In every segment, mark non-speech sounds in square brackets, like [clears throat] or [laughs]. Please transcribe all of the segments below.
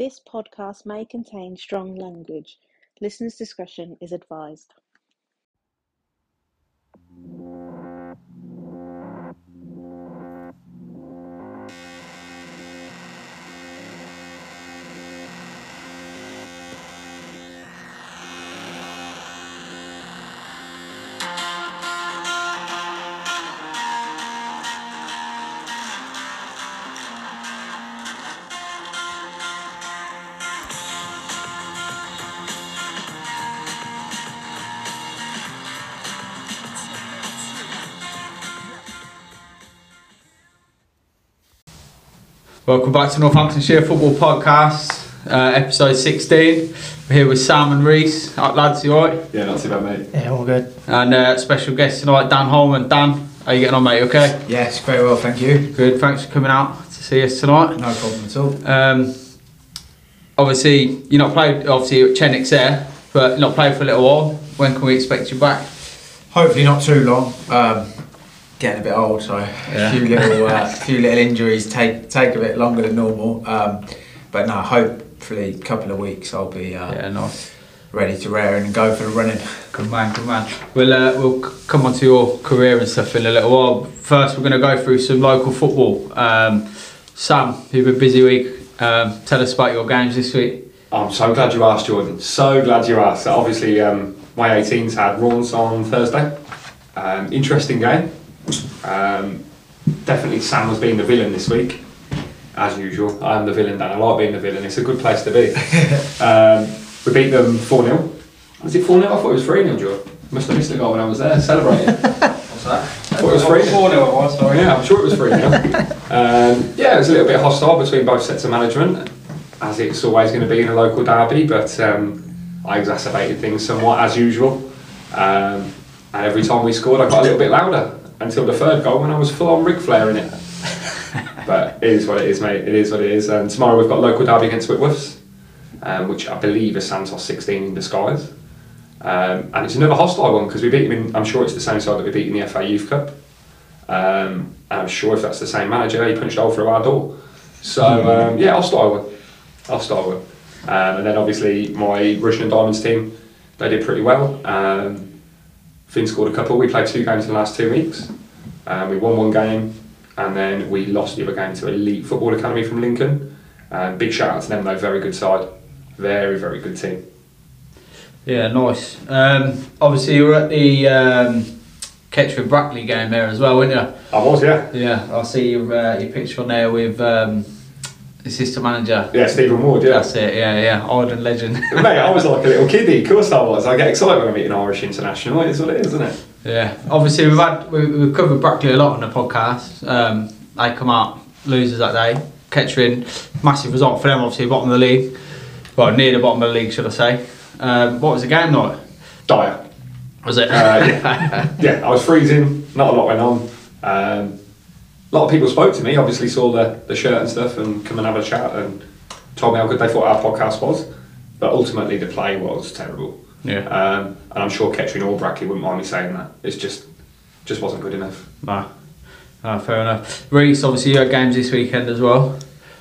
This podcast may contain strong language. Listener's discretion is advised. Welcome back to Northamptonshire Football Podcast, uh, episode 16. We're here with Sam and Reese. Right, lads, you alright? Yeah, not too bad, mate. Yeah, all good. And uh, special guest tonight, Dan Holman. Dan, how you getting on, mate? Okay? Yes, very well, thank you. Good, thanks for coming out to see us tonight. No problem at all. Um, obviously, you're not played, obviously, at Chenecks there, but not played for a little while. When can we expect you back? Hopefully not too long. Um, getting a bit old, so Yeah. a few little, uh, [laughs] few little injuries take take a bit longer than normal. Um, but no, hopefully a couple of weeks I'll be uh, Yeah, nice. ready to rear and go for the running. Good man, good man. We'll uh, we'll come on to your career and stuff in a little while. First, we're going to go through some local football. Um, Sam, you've been a busy week. Um, tell us about your games this week. I'm so glad you asked, Jordan. So glad you asked. Obviously, um, my 18s had Raunds on Thursday. Um, interesting game. Um, definitely Sam was being the villain this week, as usual. I'm the villain, Dan. I like being the villain. It's a good place to be. [laughs] um, we beat them 4 0. Was it 4 0? I thought it was 3 0, Jordan. Must have missed the goal when I was there celebrating. [laughs] What's that? I thought it was 3 0. 4 0 was, sorry. Yeah, I'm sure it was 3 0. [laughs] um, yeah, it was a little bit hostile between both sets of management, as it's always going to be in a local derby, but um, I exacerbated things somewhat as usual. Um, and every time we scored, I got a little bit louder until the third goal when I was full on Ric Flair in it. [laughs] but it is what it is, mate. It is what it is. And tomorrow we've got local derby against Whitworths, um, which I believe is Santos 16 in disguise. Um, and it's another hostile one because we beat them in, I'm sure it's the same side that we beat in the FA Youth Cup. Um, and I'm sure if that's the same manager, he punched a hole through our door. So, um, yeah, I'll start with. I'll start with. Um, and then obviously my Rushden and Diamonds team, they did pretty well. Finn scored a couple. We played two games in the last two weeks. Um, we won one game and then we lost the other game to Elite Football Academy from Lincoln. Um, big shout out to them though, very good side. Very, very good team. Yeah, nice. Um, obviously, you were at the um, Ketchford Brackley game there as well, weren't you? I was, yeah. Yeah, I see your, uh, your picture on there with um, assistant manager. Yeah, Stephen Ward, yeah. That's it, yeah, yeah. Ardent legend. [laughs] Mate, I was like a little kiddie. Of course I was. I get excited when I meet an Irish international. It is what it is, isn't it? Yeah, obviously we've had we, we've covered Brackley a lot on the podcast. Um, they come out losers that day. Kettering, massive result for them. Obviously, bottom of the league, well near the bottom of the league, should I say? Um, what was the game like? Dire. Was it? Uh, [laughs] yeah. yeah, I was freezing. Not a lot went on. Um, a lot of people spoke to me. Obviously, saw the, the shirt and stuff, and come and have a chat and told me how good they thought our podcast was. But ultimately, the play was terrible. yeah. Um, and I'm sure Kettering or Brackley wouldn't mind me saying that. It's just just wasn't good enough. Nah. Ah, fair enough. Reese, obviously you had games this weekend as well.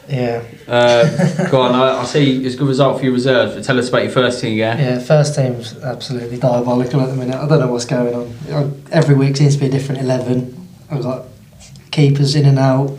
Yeah, Um, [laughs] go on, I, I see it's a good result for your reserves, but tell us about your first team, yeah? Yeah, first team's absolutely diabolical at the minute. I don't know what's going on. I- Every week seems to be a different 11. I've got keepers in and out.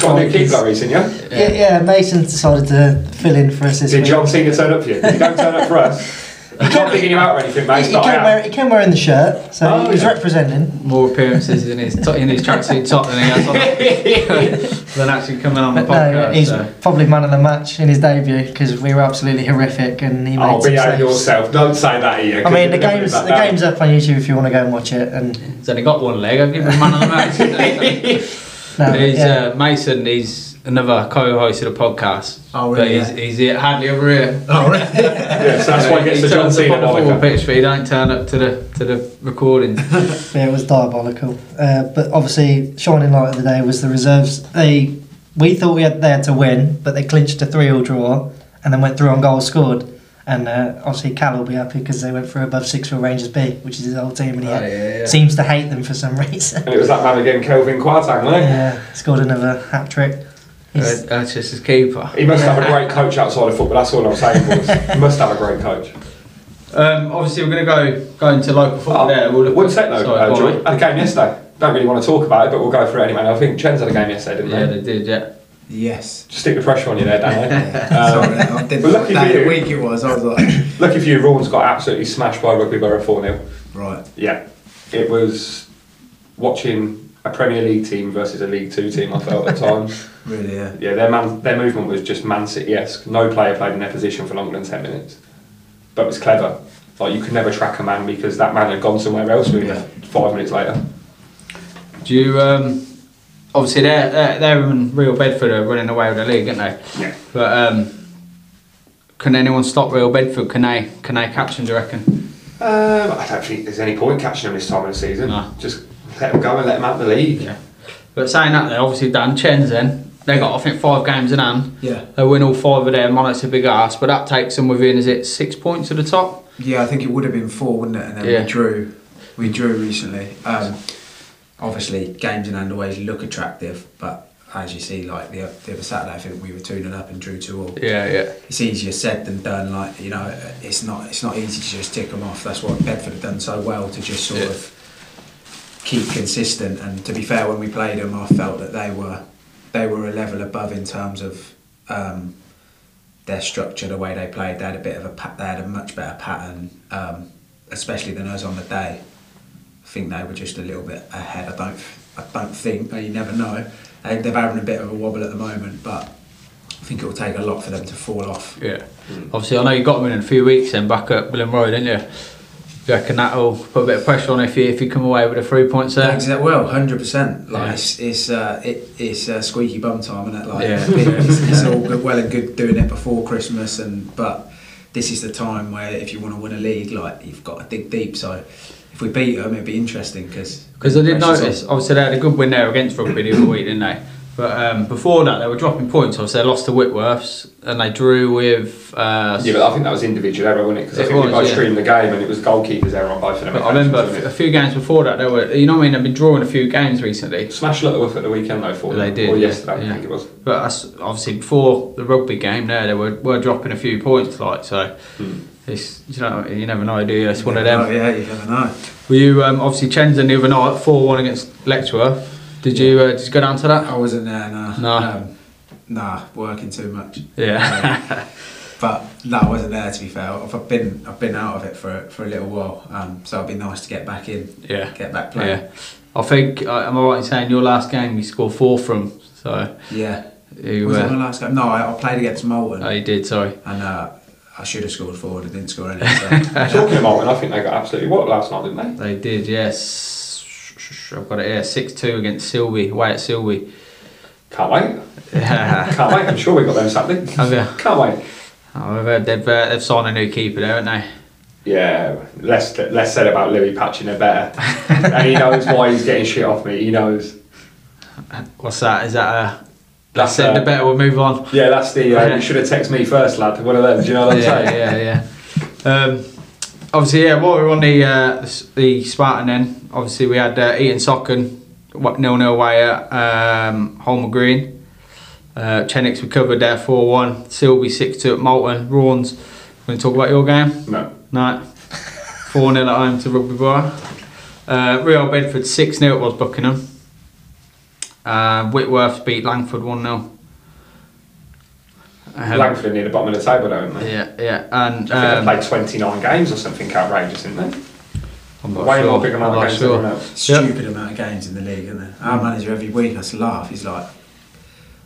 Got a new keeper recent, yeah? Yeah, yeah, Mason decided to fill in for us this Did week. John Cena turn up for you? Did he don't turn up for us? [laughs] He's not digging you out or anything, mate. he, It's he, not came out. wearing, he came wearing the shirt, so Oh, he's yeah. representing. More appearances in his to- in his tracksuit top than he has on [laughs] than actually coming on the But podcast. no, he's so. probably man of the match in his debut because we were absolutely horrific and he made Oh, some be out saves. yourself. Don't say that here. I 'cause mean, you're the game's the that down. game's up on YouTube if you want to go and watch it. And He's only got one leg. I'll give him man of the match. [laughs] [laughs] no, he's yeah. uh, Mason. He's another co-host of the podcast. Oh, really? But he's, he's here, hardly over here. Oh, really? [laughs] Yeah, so that's why he gets the John turns up Cena on the football pitch, but he don't turn up to the to the recording. [laughs] Yeah, it was diabolical. Uh, but obviously, shining light of the day was the reserves. They we thought we had they had to win, but they clinched a three-all draw and then went through on goals scored. And uh, obviously, Cal will be happy because they went through above six for Rangers B, which is his old team, and he Oh, yeah, yeah. seems to hate them for some [laughs] reason. And it was that man again, Kelvin Kwartang, wasn't it? yeah, scored another hat trick. He's- Uh, That's just his keeper. He must have a great coach outside of football. That's all I'm saying. Boys. he must have a great coach. Um, obviously, we're going to go go into local football there. We'll look One sec though, Sorry, uh, go Joy. Had a game yesterday. Don't really want to talk about it, but we'll go through it anyway. I think Chens had a game yesterday, didn't Yeah, they? Yeah, they did. Yeah. Yes. Just stick the pressure on you there, Danny. [laughs] Sorry, um, I didn't but lucky what for you- the week it was. I was like, [coughs] lucky for you, Raunds got absolutely smashed by Rugby Borough 4 0. right. Yeah, it was watching a Premier League team versus a League Two team. I felt at [laughs] times. Really, yeah. yeah, their man, their movement was just Man City esque. No player played in their position for longer than ten minutes, but it was clever. Like you could never track a man because that man had gone somewhere else. Really, Yeah. five minutes later. Do you? Um, obviously, they're, they're they're in Real Bedford are running away with the league, aren't they? Yeah. But um, can anyone stop Real Bedford? Can they? Can they catch them? Do you reckon? Um, I don't think there's any point catching them this time of the season. No. Just let them go and let them out the league. Yeah. But saying that, they obviously done Chens. Then they got I think five games in hand. Yeah. They win all five of them. Monarch's a big ass, but that takes them within is it six points to the top? Yeah, I think it would have been four, wouldn't it? And then Yeah. we drew. We drew recently. Um, obviously, games in hand always look attractive, but as you see, like the, the other Saturday, I think we were 2 0 up and drew 2 all. Yeah, yeah. It's easier said than done. Like you know, it's not it's not easy to just tick them off. That's what Bedford have done so well to just sort Yeah. of keep consistent. And to be fair, when we played them, I felt that they were they were a level above in terms of um, their structure, the way they played. They had a bit of a they had a much better pattern, um, especially than us on the day. I think they were just a little bit ahead. I don't I don't think, you never know. They, they're having a bit of a wobble at the moment, but I think it will take a lot for them to fall off. Yeah. Obviously, I know you got them in a few weeks then back at Billing Road, didn't you? You reckon that'll put a bit of pressure on if you if you come away with a three points there? Well, hundred percent. Like Yeah. it's it's uh, it, it's uh, squeaky bum time, isn't it? Like Yeah. it's, it's all good, well and good doing it before Christmas, and but this is the time where if you want to win a league, like you've got to dig deep. So if we beat them, it'd be interesting because Because I did notice, obviously they had a good win there against Rugby the other week, didn't they? But um, before that, they were dropping points. Obviously, they lost to Whitworths and they drew with. Uh, Yeah, but I think that was individual error, wasn't it? Because I It think we was, both yeah. streamed the game and it was goalkeeper's error on both of them. but I remember occasions, a few- games before that, they were. You know what I mean? They've been drawing a few games recently. Smash Lutterworth at the weekend though for They them. did, Or yeah, yesterday, yeah. I think it was. But that's obviously before the rugby game, there they were, were dropping a few points. Like so, Hmm. it's you know you never know, do you? It's one of them. Oh yeah, you never know. Were you um, obviously Chenzen the other night, four one against Letchworth? Did you uh, did you go down to that? I wasn't there. Nah. No. Um, nah, working too much. Yeah. But no, I wasn't there. To be fair, I've I've been I've been out of it for for a little while. Um, so it'd be nice to get back in, yeah. get back playing. Yeah. I think uh, am I right in saying your last game you scored four from? So Yeah. you Was it my uh, last game? No, I, I played against Moulton, oh, you did. Sorry. and uh, I should have scored forward. I didn't score any. So. [laughs] Talking about it, I think they got absolutely what last night, didn't they? They did. Yes. I've got it here. Six two against Sileby. Away at Sileby. Can't wait. Yeah. [laughs] Can't wait. I'm sure we got them Saturday. Have you? Can't wait. Oh, I've heard they've uh, they've signed a new keeper there, haven't they? Yeah, less less said about Louis patching it better, and he knows why he's getting shit off me. He knows. What's that? Is that a? That's, That's it. uh, The better we'll move on. Yeah, that's the. Uh, you should have texted me first, lad. One of them. Do you know what I'm yeah, saying? yeah, yeah. Um, obviously, yeah. While we were on the uh, the, the Spartan, then obviously we had uh, Eaton Socon nil nil away at um, Holmer Green. Uh, Chenecks recovered there four one. Sileby six two at Moulton. Raunds. Want to talk about your game? No. No. Four 0 at home to Rugby Bar. Uh, Real Bedford six 0 it was Buckingham. Uh, Whitworth beat Langford one 0 Langford near the bottom of the table, don't they? Yeah, yeah, and I think um, they played 29 games or something outrageous, didn't they? I'm not Way sure. more big amount I'm of not games sure. than everyone else. Stupid amount of games in the league, isn't there? Our manager every week has to laugh. He's like,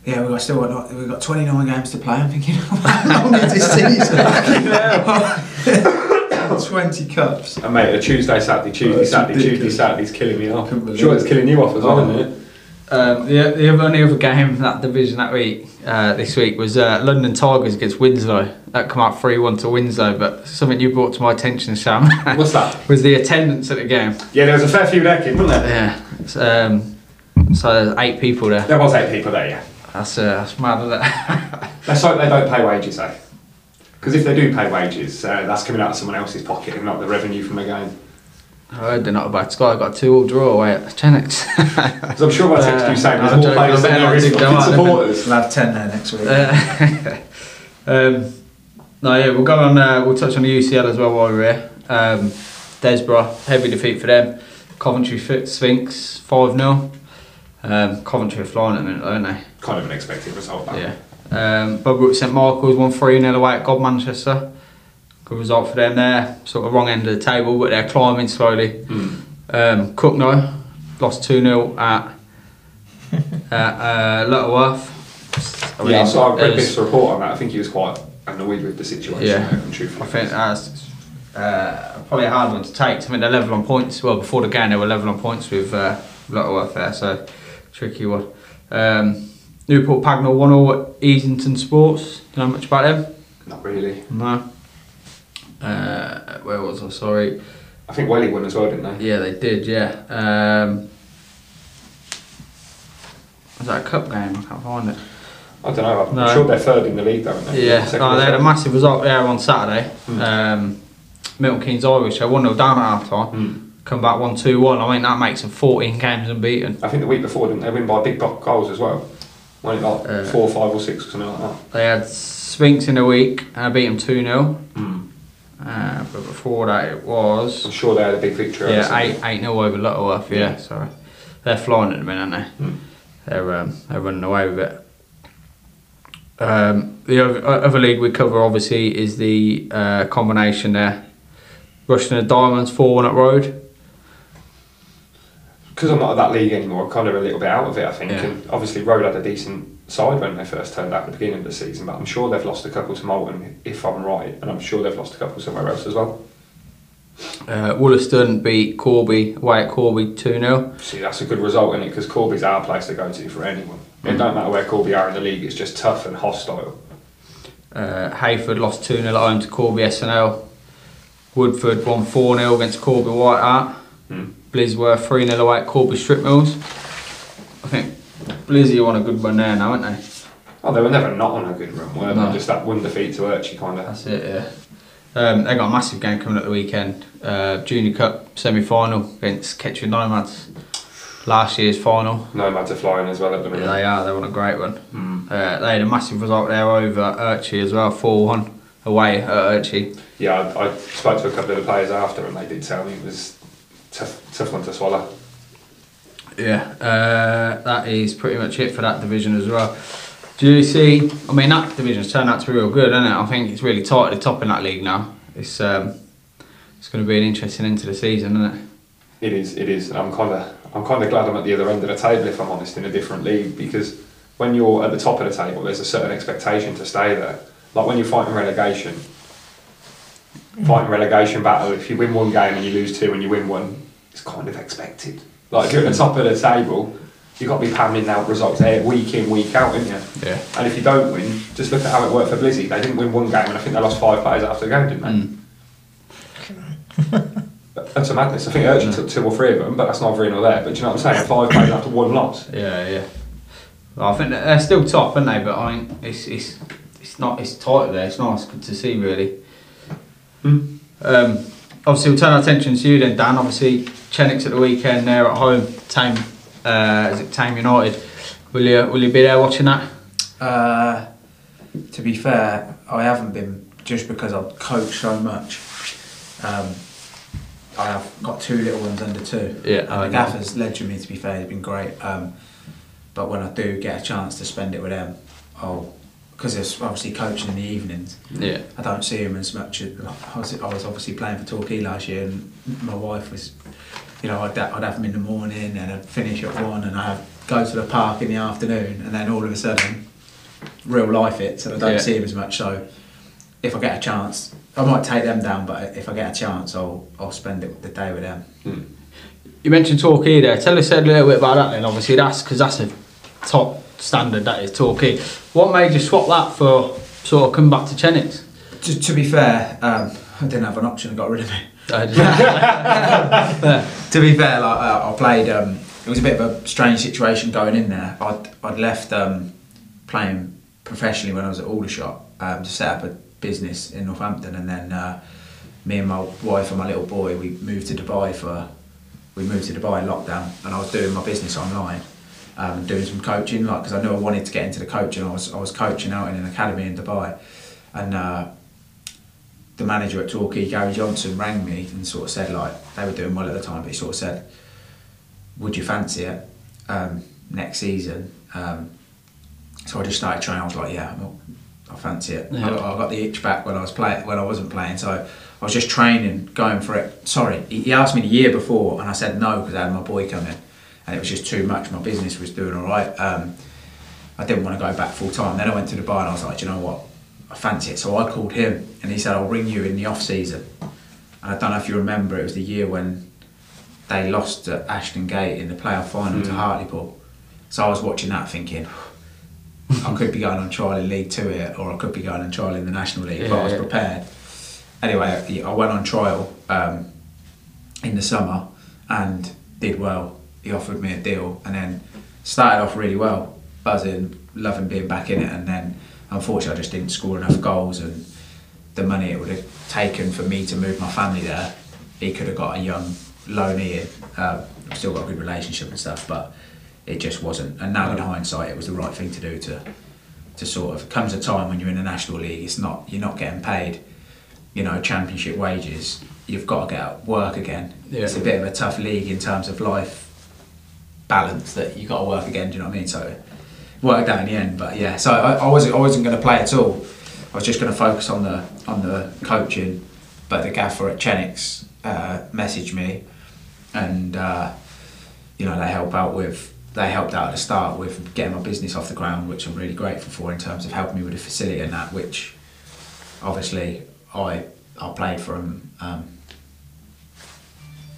"Yeah, we've got still got we've got 29 games to play." I'm thinking, [laughs] how long is this season? [laughs] 20 cups. And mate, a Tuesday, Saturday, Tuesday, Saturday, Tuesday, ridiculous. Saturday's killing me off. Couldn't believe Sure, it's killing you off as well, Oh. isn't it? Um, the, the only other game in that division that week, uh, this week, was uh, London Tigers against Winslow. That come out 3 1 to Winslow, but something you brought to my attention, Sam, [laughs] What's that? was the attendance at the game. Yeah, there was a fair few there, wasn't there? Yeah. Um, so there's eight people there. There was eight people there, yeah. That's, uh, that's mad, it? [laughs] Let's hope they don't pay wages, though. Because if they do pay wages, uh, that's coming out of someone else's pocket and not the revenue from the game. I heard they're not a bad squad. I got a two-all draw away at Chenecks. So [laughs] I'm sure by text you saying there's [laughs] I'm more players I than better there not is dig them fucking supporters. We'll have 10 there next week. Uh, [laughs] um, no, yeah, we'll go on. Uh, we'll touch on the UCL as well while we're here. Um, Desborough, heavy defeat for them. Coventry Fi- Sphinx, 5 0. Um, Coventry are flying at the minute, aren't they? Kind of an expected result. That. Yeah. Um, Bugbrooke St Michael's won 3 0 away at Godmanchester. Good result for them there. Sort of wrong end of the table, but they're climbing slowly. Mm. Um, lost 2 0 at, [laughs] at uh, Lutterworth. I yeah, mean, so I read there's- this report on that. I think he was quite annoyed with the situation. Yeah. there. I think that's uh, probably a hard one to take. I think they're level on points. Well, before the game, they were level on points with uh, Lutterworth there, so tricky one. Um, Newport Pagnell 1 0 at Easington Sports. Do you know much about them? Not really. No. Uh, where was I? Sorry. I think Welly won as well, didn't they? Yeah, they did, yeah. Um, was that a cup game? I can't find it. I don't know. I'm No. sure they're third in the league, though, aren't they? Yeah, oh, they had a massive result there on Saturday. Mm. Um, Milton Keynes Irish, they 1 0 down at half time. Mm. Come back 1 2 1. I think that makes them 14 games unbeaten. I think the week before, didn't they win by big bo- goals as well? Won it like Uh, four, five, or six, or something like that. They had Sphinx in a week and I beat them 2 0. Uh, but before that, it was. I'm sure they had a big victory. Yeah, eight eight 0 over Lutterworth. Yeah, Yeah. sorry, they're flying at the minute, aren't they? Mm. They're um, they're running away with it. Um, the other, other league we cover obviously is the uh, combination there. Rushden and Diamonds four one at Road. Because I'm not at that league anymore, I'm kind of a little bit out of it, I think. Yeah. And obviously, Road had a decent side when they first turned out at the beginning of the season, but I'm sure they've lost a couple to Moulton, if I'm right, and I'm sure they've lost a couple somewhere else as well. Uh, Wollaston beat Corby away at Corby two 0 See, that's a good result, isn't it? Because Corby's our place to go to for anyone. Mm. It don't matter where Corby are in the league, it's just tough and hostile. Uh, Heyford lost 2 0 at home to Corby SNL. Woodford won 4 0 against Corby White Hart. Hmm. Blisworth 3 0 away at Corby Strip Mills. I think Blizzy won a good one there now, haven't they? Oh, they were never not on a good run, were No. they? Just that one defeat to Urchie, kind of. That's it, yeah. Um, they got a massive game coming up the weekend. Uh, Junior Cup semi final against Kettering Nomads. Last year's final. Nomads are flying as well at the minute. Yeah, They are, they won a great one. Mm. Uh, they had a massive result there over Urchie as well, 4 1 away at Urchie. Yeah, I, I spoke to a couple of the players after, and they did tell me it was tough, tough one to swallow. Yeah, uh, that is pretty much it for that division as well. Do you see? I mean, that division's turned out to be real good, isn't it? I think it's really tight at the top in that league now. It's um, it's going to be an interesting end to the season, isn't it? It is, it is. And I'm kind of, I'm kind of glad I'm at the other end of the table, if I'm honest, in a different league, because when you're at the top of the table, there's a certain expectation to stay there. Like when you're fighting relegation, fighting relegation battle. If you win one game and you lose two, and you win one, it's kind of expected. Like if you're at the top of the table, you've got to be pounding out results there week in, week out, haven't you? Yeah. And if you don't win, just look at how it worked for Blizzy. They didn't win one game, and I think they lost five players after the game, didn't they? Mm. That's a madness. I think Urchin took two or three of them, but that's neither here nor there. But do you know what I'm saying? Five players after one loss. Yeah, yeah. Well, I think they're still top, aren't they? But I mean, it's it's it's not it's tight there. It's nice good to see, really. Hmm. Um, obviously, we'll turn our attention to you then, Dan. Obviously, Chenecks at the weekend there at home. Time, uh, is it Time United? Will you will you be there watching that? Uh, to be fair, I haven't been just because I've coached so much. Um, I have got two little ones under two. Yeah, I and the know. gaffer's led to me. To be fair, he's been great. Um, but when I do get a chance to spend it with them, I'll because it's obviously coaching in the evenings. Yeah. I don't see him as much. As, I was, I was obviously playing for Torquay last year, and my wife was, you know, I'd, I'd have them in the morning, and I'd finish at one, and I'd go to the park in the afternoon, and then all of a sudden, real life hits, and I don't Yeah. see him as much. So, if I get a chance, I might take them down, but if I get a chance, I'll I'll spend it the day with them. You mentioned Torquay there. Tell us a little bit about that then. Obviously, that's because that's a top standard. That is Torquay. What made you swap that for sort of come back to Chenecks? To, to be fair, um, I didn't have an option. I got rid of it. To be fair, like uh, I played. Um, it was a bit of a strange situation going in there. I'd I'd left um, playing professionally when I was at Aldershot um, to set up a business in Northampton, and then uh, me and my wife and my little boy, we moved to Dubai for, we moved to Dubai in lockdown, and I was doing my business online, um, doing some coaching, like because I knew I wanted to get into the coaching. I was I was coaching out in an academy in Dubai, and. Uh, the manager at Torquay, Gary Johnson, rang me and sort of said like they were doing well at the time, but he sort of said, "Would you fancy it um, next season?" Um, so I just started training. I was like, "Yeah, I fancy it." Yeah. I, I got the itch back when I was playing when I wasn't playing, so I was just training, going for it. Sorry, he, he asked me the year before, and I said no because I had my boy coming, and it was just too much. My business was doing all right. Um, I didn't want to go back full time. Then I went to Dubai and I was like, you know what? I fancy it. So I called him and he said, I'll ring you in the off season. And I don't know if you remember, it was the year when they lost at Ashton Gate in the playoff final to Hartlepool. So I was watching that thinking, I could be going on trial in League Two here, or I could be going on trial in the National League, but I was Yeah, yeah. prepared. Anyway, I went on trial um, in the summer and did well. He offered me a deal and then started off really well, buzzing, loving being back in it, and then unfortunately I just didn't score enough goals and the money it would have taken for me to move my family there, he could have got a young loanee in. Uh, I've still got a good relationship and stuff, but it just wasn't. And now in hindsight, it was the right thing to do to to sort of comes a time when you're in the national league. It's not you're not getting paid, you know, championship wages. You've got to get out work again. Yeah. It's a bit of a tough league in terms of life balance that you got to work again. Do you know what I mean? So worked out in the end. But yeah, so I, I wasn't I wasn't going to play at all. I was just going to focus on the on the coaching. But the gaffer at Chenecks uh, messaged me, and uh, you know they help out with they helped out at the start with getting my business off the ground, which I'm really grateful for in terms of helping me with the facility and that, which obviously I I played for 'em, um,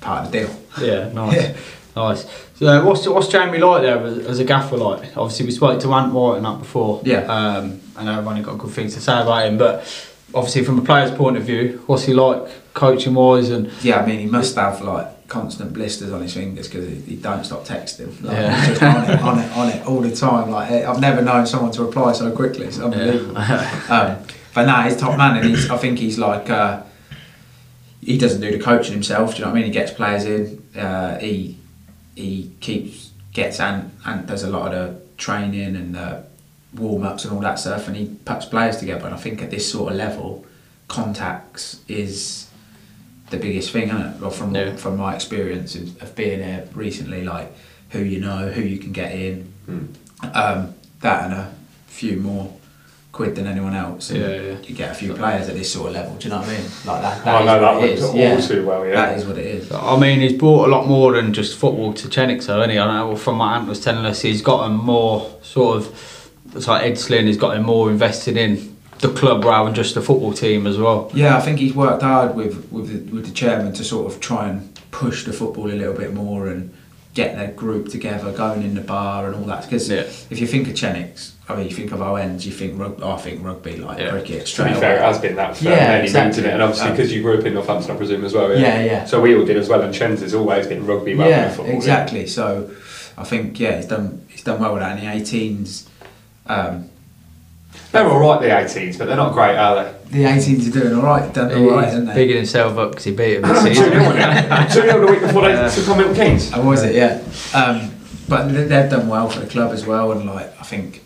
part of the deal. Yeah, [laughs] nice. Nice. So, what's what's Jamie like there as, as a gaffer like? Obviously, we spoke to Ant White and that before. Yeah. Um, and everyone got good things to say about him, but obviously, from a player's point of view, what's he like coaching wise? And Yeah, I mean, he must have like constant blisters on his fingers because he, he don't stop texting. Like, Yeah. just on it, on it, on it all the time. Like I've never known someone to reply so quickly. It's unbelievable. [laughs] um, but nah, he's top man, and he's, I think he's like uh, he doesn't do the coaching himself. Do you know what I mean? He gets players in. Uh, he he keeps gets and and does a lot of the training and the warm ups and all that stuff, and he puts players together. And I think at this sort of level, contacts is the biggest thing, isn't it? Well, from Yeah. from my experience of, of being here recently, like who you know, who you can get in, um, that and a few more quid than anyone else. and Yeah, yeah. You get a few players at this sort of level. Do you know what I mean? Like that. Oh, I know what that it would all Yeah. too well, yeah. That is what it is. I mean, he's brought a lot more than just football to Chenecks, though, hasn't he? I know from what Ant was telling us, he's gotten more sort of. It's like Ed Slin has gotten more invested in the club rather than just the football team as well. Yeah, I think he's worked hard with with the, with the chairman to sort of try and push the football a little bit more and get their group together, going in the bar and all that. Because Yeah. if you think of Chenecks, I mean, you think of Owens, you think rug, I think rugby like Yeah. cricket. To be Straight fair, it has been that for Yeah, many moons, exactly. isn't it? And obviously, Um, because you grew up in Northampton, I presume, as well. Yeah, yeah. So we all did as well, and Chen's has always been rugby rather than yeah, football. exactly. So I think yeah, he's done he's done well with that. And the 18s, um, They're all right, the 18s, but they're not great, are they? the 18s are doing all right, done all right, he's haven't they? bigging himself up because he beat him this [laughs] 2 season. 2 0 the week before they took on Milton Keynes. I was it, yeah. Um, but they- they've done well for the club as well, and like I think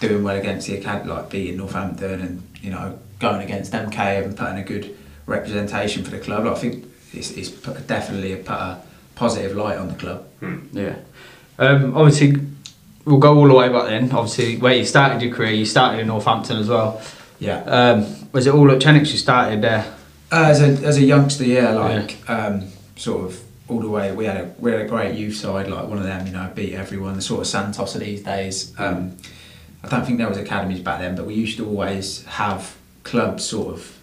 doing well against the academy, like beating Northampton, and you know going against MK and putting a good representation for the club. Like, I think it's, it's definitely put a positive light on the club. Yeah. Um, obviously, we'll go all the way back then. Obviously, where you started your career, you started in Northampton as well. Yeah. Um, was it all at Chenecks you started there? Uh, as a as a youngster, yeah, like um, sort of all the way. We had a we had a great youth side, like one of them, you know, beat everyone. The sort of Santos of these days. Um, I don't think there was academies back then, but we used to always have clubs sort of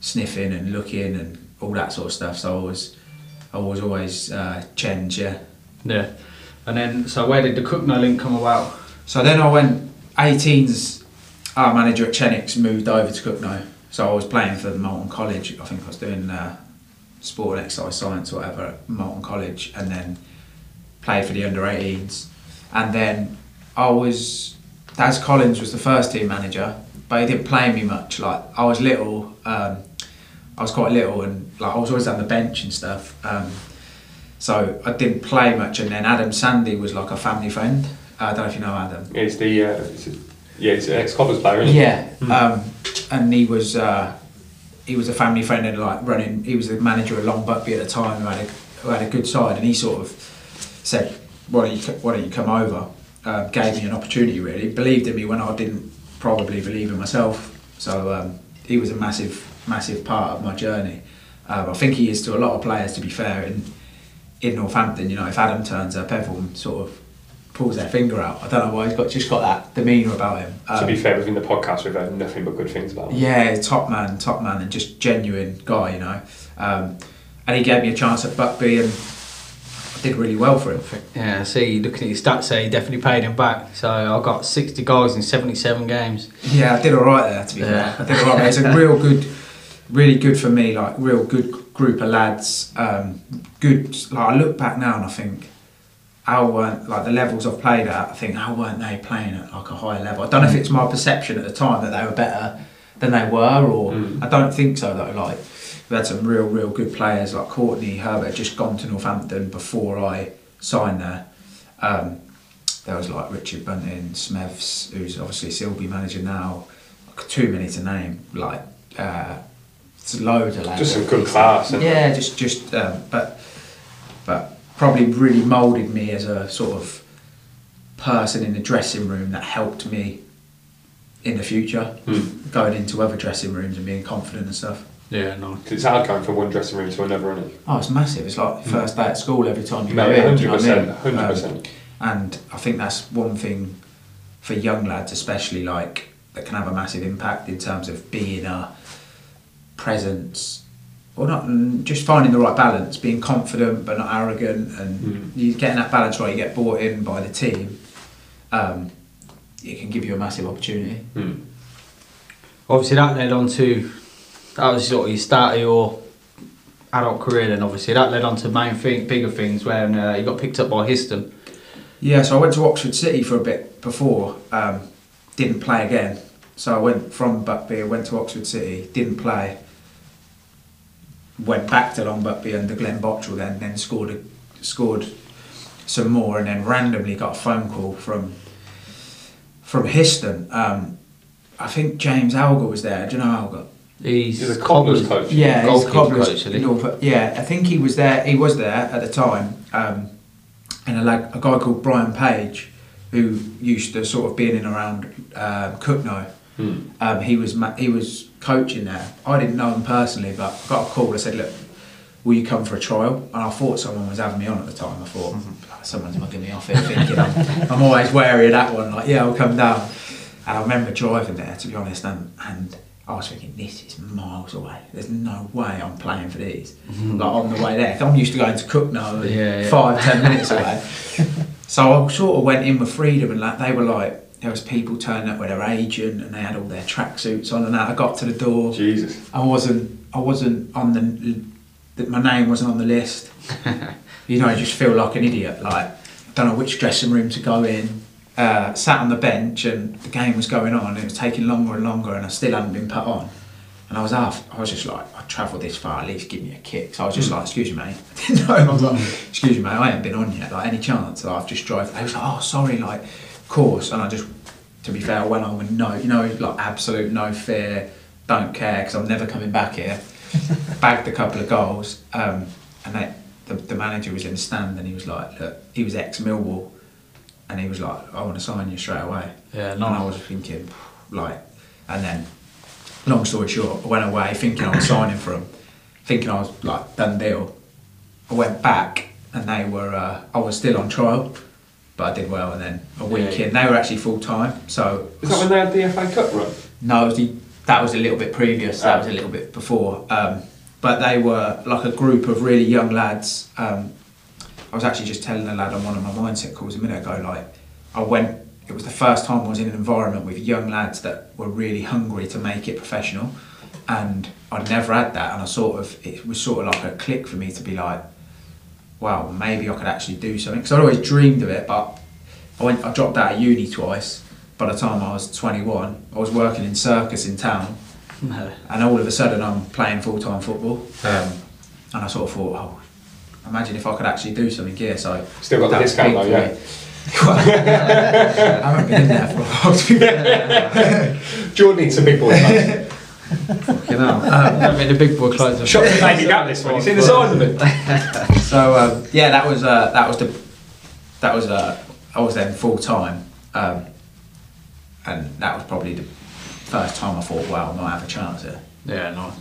sniffing and looking and all that sort of stuff. So I was I was always uh, Chen's, yeah. Yeah. And then, so where did the Cogenhoe link come about? So then I went 18s. Our manager at Chenecks moved over to Cogenhoe. So I was playing for the Moulton College. I think I was doing uh, sport and exercise science or whatever at Moulton College, and then played for the under 18s. And then I was Daz Collins was the first team manager, but he didn't play me much. Like I was little. Um, I was quite little and like I was always on the bench and stuff. Um, so I didn't play much. And then Adam Sandy was like a family friend. Uh, I don't know if you know Adam. Yeah, it's the uh, he's a- yeah, it's an ex-Cobblers player, isn't he? Yeah, um, and he was uh, he was a family friend and like running. He was the manager of Long Buckby at the time, who had a, who had a good side, and he sort of said, "Why don't you Why don't you come over?" Uh, gave me an opportunity. Really believed in me when I didn't probably believe in myself. So um, he was a massive massive part of my journey. Um, I think he is to a lot of players. To be fair, in in Northampton, you know, if Adam turns up, everyone sort of pulls their finger out. I don't know why he's got just got that demeanour about him. To Um, be fair, within the podcast, we've heard nothing but good things about him. yeah, top man, top man, and just genuine guy, you know. Um, and he gave me a chance at Buckby, and I did really well for him. Yeah, see, looking at his stats, there, he definitely paid him back. So I got 60 goals in 77 games. Yeah, I did all right there. To be Yeah. fair, I did all right. There. It's a real good, really good for me. Like real good group of lads. Um, good. Like I look back now and I think. How weren't like the levels I've played at? I think how weren't they playing at like a higher level? I don't know if it's my perception at the time that they were better than they were, or Mm. I don't think so though. Like we had some real, real good players like Courtney Herbert just gone to Northampton before I signed there. Um, there was like Richard Bunting, Smeths, who's obviously Sileby manager now. Too many to name. Like uh, it's loads of lads. Just some good class. Yeah, just just um, but but probably really moulded me as a sort of person in the dressing room that helped me in the future, Hmm. going into other dressing rooms and being confident and stuff. Yeah, no. it's hard going from one dressing room to another, isn't it? Oh, it's massive. It's like first day at school every time you go Mate, in. do you know I 100%. mean? 100%. Um, and I think that's one thing for young lads, especially like that can have a massive impact in terms of being a presence, or not mm, just finding the right balance, being confident but not arrogant, and Mm. you getting that balance right. You get bought in by the team. Um, it can give you a massive opportunity. Hmm. Obviously, that led on to that was sort of your start of your adult career. Then obviously that led on to main thing, bigger things when uh, you got picked up by Histon. Yeah, so I went to Oxford City for a bit before. Um, didn't play again. So I went from Buckby, went to Oxford City, didn't play. Went back to Long Buckby under Glenn Bottrell then, then scored a, scored some more, and then randomly got a phone call from from Histon. Um, I think James Alger was there. Do you know Alger? He's, He's a cobbler's coach. Yeah, he's goalkeeper Cobblers. coach, isn't he? Norfolk- yeah, I think he was there. He was there at the time, um, and a, lad, a guy called Brian Page, who used to sort of be in and around um, Cogenhoe. Hmm. Um, he was he was coaching there. I didn't know him personally, but I got a call. I said, "Look, will you come for a trial?" And I thought someone was having me on at the time. I thought "Oh, someone's mugging me off here, thinking I'm, [laughs] I'm always wary of that one. Like, yeah, I'll come down. And I remember driving there, to be honest, and, and I was thinking, this is miles away. There's no way I'm playing for these. Mm-hmm. Like on the way there, I'm used to going to Cogenhoe, and Yeah, yeah. five, ten minutes away. [laughs] So I sort of went in with freedom, and like they were like, there was people turning up with their agent, and they had all their tracksuits on, and that. I got to the door. Jesus. I wasn't, I wasn't on the, that my name wasn't on the list. [laughs] you know, I just feel like an idiot. Like, don't know which dressing room to go in. Uh, sat on the bench, and the game was going on. And it was taking longer and longer, and I still hadn't been put on. And I was off. I was just like, I travelled this far, at least give me a kick. So I was just like, excuse me, mate. I didn't know. I was like, excuse me, mate, I ain't been on yet. Like, any chance? Like, I've just drove. They was like, oh, sorry, like, course. And I just, to be fair, I went on with no, you know, like absolute no fear, don't care, because I'm never coming back here. [laughs] Bagged a couple of goals. Um, and they, the, the manager was in the stand and he was like, look, he was ex Millwall. And he was like, I want to sign you straight away. Yeah, And I was thinking, like, and then, long story short, I went away thinking I was signing for him, thinking I was like done deal. I went back and they were, uh, I was still on trial, but I did well. And then a week Yeah. in, they were actually full time. So Is that when they had the FA Cup run? no, it was the, that was a little bit previous. That was a little bit before. Um, but they were like a group of really young lads. Um, I was actually just telling a lad on one of my mindset calls a minute ago. Like, I went. It was the first time I was in an environment with young lads that were really hungry to make it professional, and I'd never had that. And I sort of it was sort of like a click for me to be like, wow, maybe I could actually do something. Because I'd always dreamed of it, but I went. I dropped out of uni twice. By the time I was 21, I was working in circus in town, No. [laughs] and all of a sudden I'm playing full time football. Um, and I sort of thought, oh, imagine if I could actually do something here. So Still got the discount though, yeah. [laughs] Well, I haven't been in there for a while. To be fair. [laughs] Jordan needs some big boy clothes. You know, I mean the big boy clothes. are- Shot the baby gap this one. You see the size of it? so um, yeah, that was uh, that was the that was uh, I was then full time, um, and that was probably the first time I thought, wow, I might have a chance here. Yeah, nice.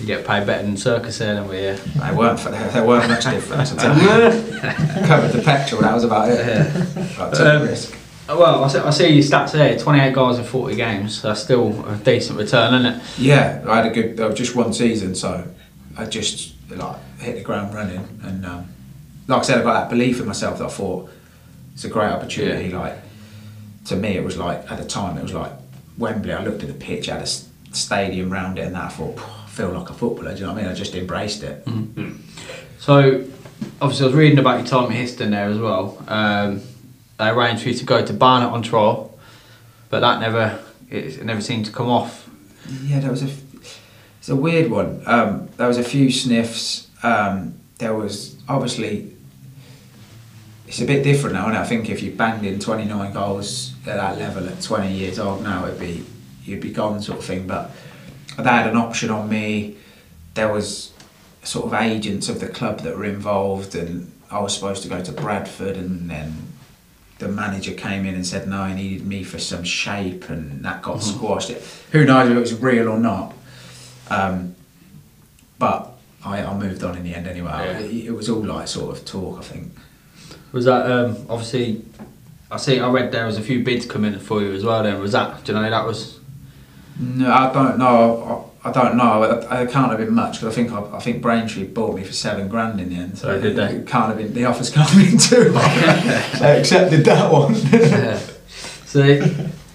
You get paid better than circus here than we here. They weren't they weren't much different. [laughs] at. Covered the petrol. That was about it. I took Um, a risk. Well, I see, I see your stats there 28 goals in 40 games. That's still a decent return, isn't it? Yeah, I had a good. Uh, just one season, so I just like hit the ground running, and um, like I said, I got that belief in myself that I thought it's a great opportunity. Yeah. Like to me, it was like at the time, it was like Wembley. I looked at the pitch, had a stadium round it, and that I thought, I feel like a footballer. Do you know what I mean? I just embraced it. So, obviously, I was reading about your time at Histon there as well. Um, they arranged for you to go to Barnet on trial, but that never it, never seemed to come off. Yeah, that was a It's a weird one. Um, there was a few sniffs. Um, there was obviously. It's a bit different now, and I think if you banged in 29 goals at that level at 20 years old now, it'd be you'd be gone sort of thing. But they had an option on me. There was sort of agents of the club that were involved, and I was supposed to go to Bradford, and then the manager came in and said no, he needed me for some shape, and that got squashed. It, who knows if it was real or not? Um, but I, I moved on in the end anyway. Yeah. It, it was all like sort of talk, I think. Was that um, obviously? I see. I read there was a few bids coming for you as well. Then was that? Do you know that was? No, I don't know. I, I don't know. I, I can't have been much because I think I, I think Braintree bought me for seven grand in the end. So Oh, did they? It can't have been. The offers can't have been too [laughs] high. I accepted that one. See,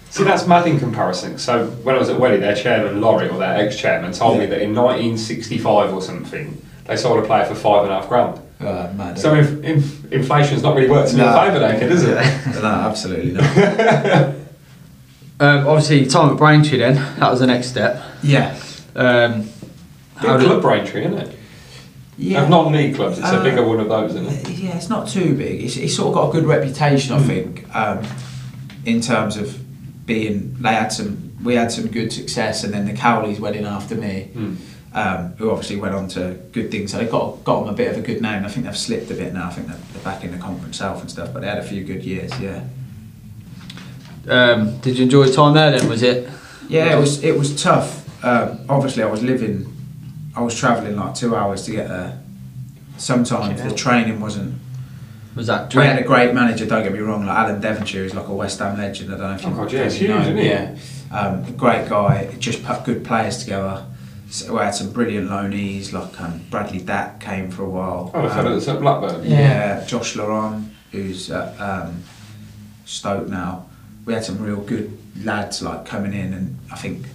See, that's mad in comparison. So when I was at Welly, their chairman Laurie, or their ex-chairman, told me that in 1965 or something, they sold a player for five and a half grand. uh, mad. So if, if inflation's not really worked in No. your favour, then, kid, is it? [laughs] no, absolutely not. [laughs] um, obviously, time at Braintree. Then that was the next step. Yeah. Um, how Big did- club Braintree, isn't it? Yeah. Of non-league clubs, it's a Uh, bigger one of those, isn't it? Yeah, it's not too big. It's, it's sort of got a good reputation, I Hmm. think, um, in terms of being. They had some. We had some good success, and then the Cowleys went in after me, Hmm. um, who obviously went on to good things. So they got got them a bit of a good name. I think they've slipped a bit now. I think they're, they're back in the conference south and stuff, but they had a few good years. Yeah. um, did you enjoy your time there? Then was it? Yeah, it was it was tough. Um, obviously, I was living. I was travelling like two hours to get there. Sometimes the training wasn't Was that? We had a great manager, don't get me wrong, like Alan Devonshire is like a West Ham legend. I don't know if you Oh, God, yeah, if it's huge, know isn't him, he? Yeah, um, great guy. Just put good players together. So we had some brilliant loanees, like um, Bradley Dack came for a while. Oh, the Um, fellow that's at Blackburn. yeah, Josh Laurent, who's at um, Stoke now. We had some real good lads like coming in, and I think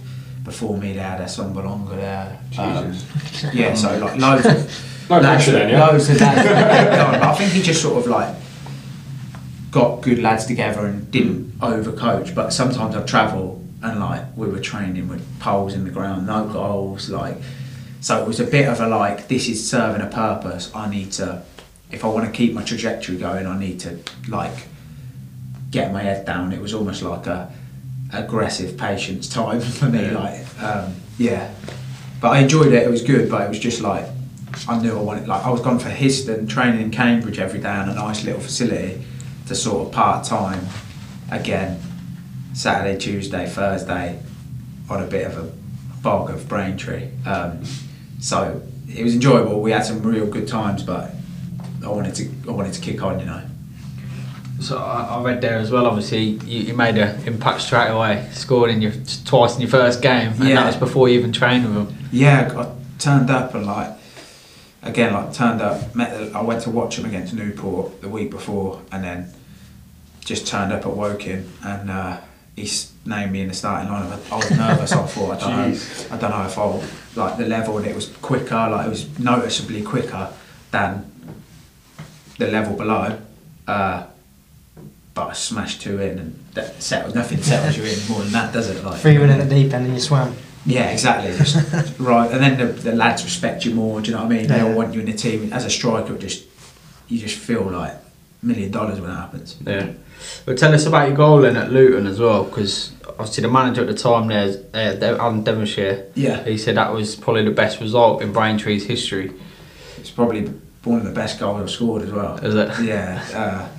before me they had Esson Bolonga there. Um, [laughs] yeah, so like loads of No lads, pressure then, yeah? loads of lads. [laughs] that- but I think he just sort of like got good lads together and didn't overcoach. But sometimes I'd travel and like we were training with poles in the ground, no goals, like so it was a bit of a like this is serving a purpose. I need to if I want to keep my trajectory going, I need to like get my head down. It was almost like a aggressive patience time [laughs] for me. Like um, yeah, but I enjoyed it. It was good, but it was just like I knew I wanted. Like I was gone for Histon, training in Cambridge every day in a nice little facility, to sort of part time again. Saturday, Tuesday, Thursday, on a bit of a bog of Braintree. Um, so it was enjoyable. We had some real good times, but I wanted to I wanted to kick on, you know. So I, I read there as well. Obviously, you, you made an impact straight away, scored in your twice in your first game, and Yeah. that was before you even trained with them. Yeah, I turned up and like again like turned up. Met the, I went to watch him against Newport the week before, and then just turned up at Woking and uh, he named me in the starting lineup. I was nervous. I thought I don't know. I don't know if I'll like the level and it was quicker. Like it was noticeably quicker than the level below. Uh, but I smashed two in and that settled. Nothing settles you in more than that, does it? Like Three went in the deep end and you swam. Yeah, exactly. Just [laughs] right, and then the, the lads respect you more. Do you know what I mean? They all want you in the team. As a striker, just you just feel like a million dollars when it happens. Yeah. But tell us about your goal then at Luton as well, because obviously the manager at the time there, uh, Alan Devonshire, Yeah, he said that was probably the best result in Braintree's history. it's probably one of the best goals I've scored as well. Is it? Yeah. Uh,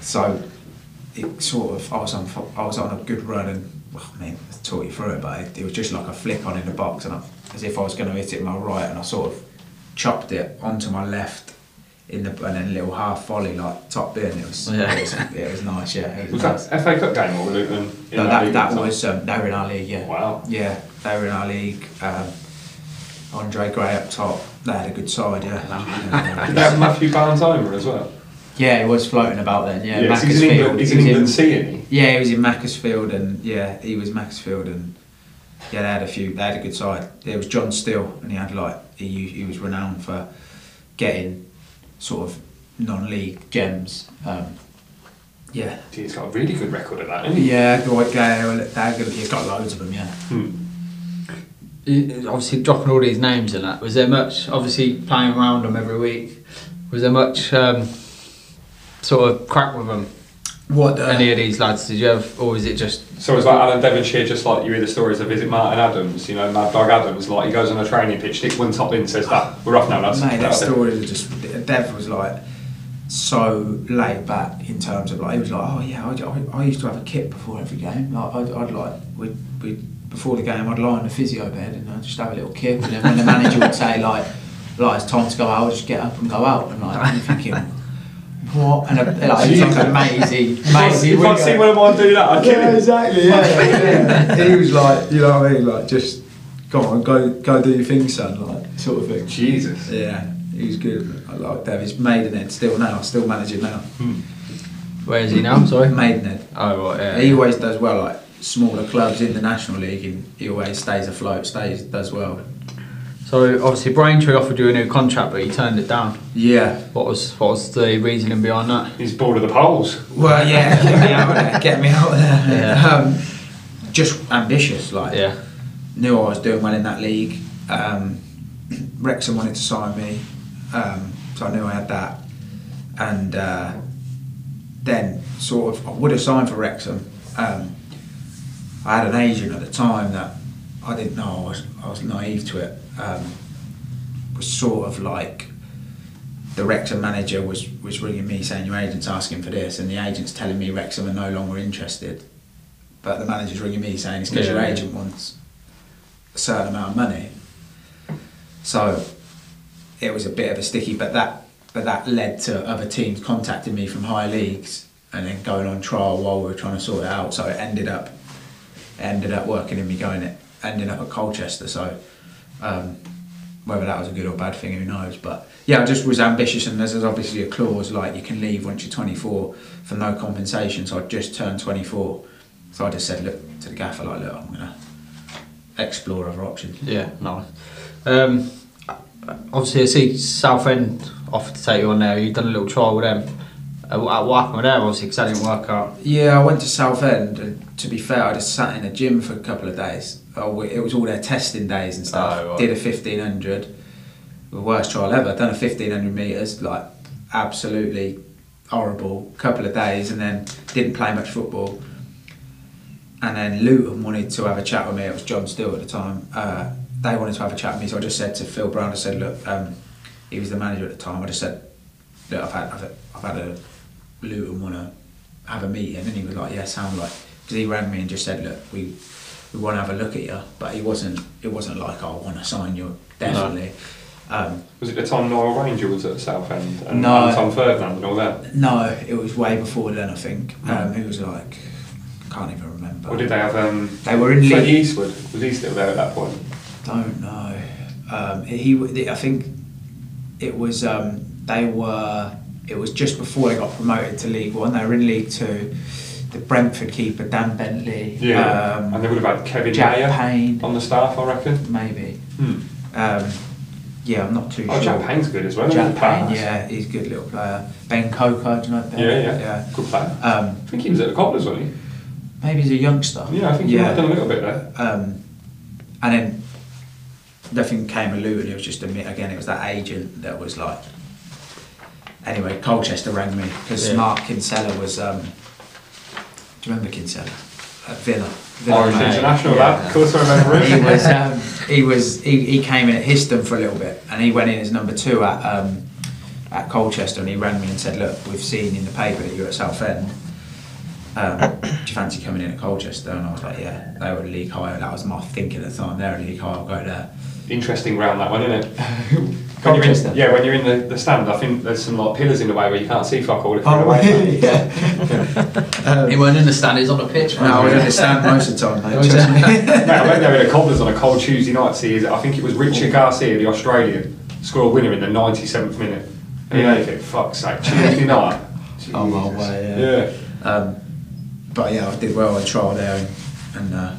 so it sort of I was on I was on a good run and oh, I mean I taught you through it, but it, it was just like a flick on in the box and I, as if I was going to hit it my right and I sort of chopped it onto my left in the and then a little half volley like top bin. It was Yeah. it was, it was nice. Yeah. It Was was, that. FA Cup game or Luton? in No, that that, league that at the time? was um, they were in our league. Yeah. Wow. Yeah, they were in our league. Um, Andre Gray up top. They had a good side. Did Yeah. they have Matthew Barnes-Homer as well? Yeah, he was floating about then. Yeah, Yes, he's in Macclesfield. England. He's He in was England C, isn't he? Yeah, he was in Macclesfield, and yeah, he was Macclesfield, and yeah, they had a few. They had a good side. There was John Still, and he had like he he was renowned for getting sort of non-league gems. Um, yeah, He's got a really good record of that, hasn't he? yeah, Dwight Gayle. He's got loads of them. Yeah. Hmm. Obviously, dropping all these names and that, was there much, obviously playing around them every week, was there much um, sort of crack with them? What? Uh, Any of these lads, did you have, or was it just. So it's like Alan Devonshire, just like you hear the stories of Visit Martin Adams, you know, Mad Dog Adams, like he goes on a training pitch, sticks one top in, says that, we're off now, lads. Mate, that That's it. story was just Dev was like so laid back in terms of like he was like, oh yeah, I, I, I used to have a kit before every game. Like I'd, I'd like we we before the game I'd lie on the physio bed and I'd just have a little kick. And then when the manager would say like, like it's time to go out, I'd just get up and go out. And like I'm thinking, what? And uh, like, it was like a mazy, mazy. If I'd seen one of mine do that, I'd kill Yeah, him. exactly. Yeah, yeah. he was like, you know what I mean, like just go on, go go do your thing, son, like sort of thing. Jesus. Yeah, he was good. I like that. He's Maidenhead still now, still managing now. Where is he now? Sorry? Maidenhead. Oh, right, yeah. He always does well, like smaller clubs in the National League, and he always stays afloat, stays does well. So, obviously, Braintree offered you a new contract, but you turned it down. Yeah. What was what was the reasoning behind that? He's bored of the polls. Well, yeah, get me out of there. Get me out of there. Yeah. Um, just ambitious, like Yeah. knew I was doing well in that league. Um, Wrexham wanted to sign me, um, so I knew I had that. And uh, then, sort of, I would have signed for Wrexham. Um, I had an agent at the time that I didn't know. I was, I was naive to it. Um, was sort of like the Wrexham manager was was ringing me saying your agent's asking for this, and the agent's telling me Wrexham are no longer interested. But the manager's ringing me saying it's because Yeah. your agent wants a certain amount of money. So it was a bit of a sticky, but that but that led to other teams contacting me from higher leagues and then going on trial while we were trying to sort it out. So it ended up ended up working in me going it ending up at Colchester. So um, whether that was a good or bad thing, who knows? But yeah, I just was ambitious, and there's obviously a clause like you can leave once you're 24 for no compensation. So I just turned 24, so I just said, look to the gaffer like, look, I'm gonna explore other options. Yeah, nice. Um, obviously, I see Southend offered to take you on there. You've done a little trial with them. Uh, what happened with them? Obviously, because that didn't work out. Yeah, I went to Southend, and to be fair, I just sat in a gym for a couple of days. Oh, it was all their testing days and stuff. Oh, right. Did a 1500, the worst trial ever. Done a 1500 meters, like absolutely horrible. Couple of days, and then didn't play much football. And then Luton wanted to have a chat with me. It was John Still at the time. Uh, they wanted to have a chat with me, so I just said to Phil Brown, I said, look, um, he was the manager at the time. I just said, look, I've had, I've had, I've had a Luton want to have a meeting, and he was like, yeah, sound like, because he rang me and just said, look, we we want to have a look at you, but he wasn't. It wasn't like oh, I want to sign you definitely. Um, Was it the time Nile Ranger was at Southend and, No. and Anton Ferdinand and all that? no, it was way before then. I think um, he was like, I can't even remember. Or did they have um, They were in Freddie league. Eastwood? Was he still there at that point? Don't know. Um, he, I think it was. Um, they were. It was just before they got promoted to League One. They were in League Two. The Brentford keeper Dan Bentley. Um, and they would have had Kevin Jack Maher Payne. on the staff, I reckon. maybe. Hmm. Um, yeah, I'm not too Oh, sure. Jack Payne's good as well. Jack isn't? Pass. Payne, yeah, he's a good little player. Ben Coker, do you know Ben? Yeah, yeah, yeah. Good player. Um, I think he was at the Cobblers, wasn't he? maybe he's a youngster. Yeah, I think he might have done a little bit there. Um, and then nothing came of Luton. It was just a mi- again, it was that agent that was like. Anyway, Colchester rang me because Yeah. Mark Kinsella was. Um, do you remember Kinsella at Villa? Villa Orange mate. International, Yeah. that. Of course I remember he him. was um, he was he, he came in at Histon for a little bit and he went in as number two at um, at Colchester and he rang me and said look we've seen in the paper that you're at Southend um, [coughs] do you fancy coming in at Colchester and I was like yeah they were league higher that was my thinking at the time they're a league higher I'll go there Interesting round that one, isn't it? [laughs] When you're Colchester. in, yeah, when you're in the, the stand, I think there's some like pillars in the way where you can't see fuck all if you're oh away. really [laughs] yeah [laughs] He weren't in the stand, he was on the pitch. no, I was in the stand most of the time mate, [laughs] trust me. Mate, I went there in a cobblers on a cold Tuesday night to see, I think it was Richard Garcia, the Australian, score a winner in the 97th minute. And you think, fuck's sake, Tuesday night. Oh, my way, yeah. yeah. um, but yeah I did well in trial there and, and uh,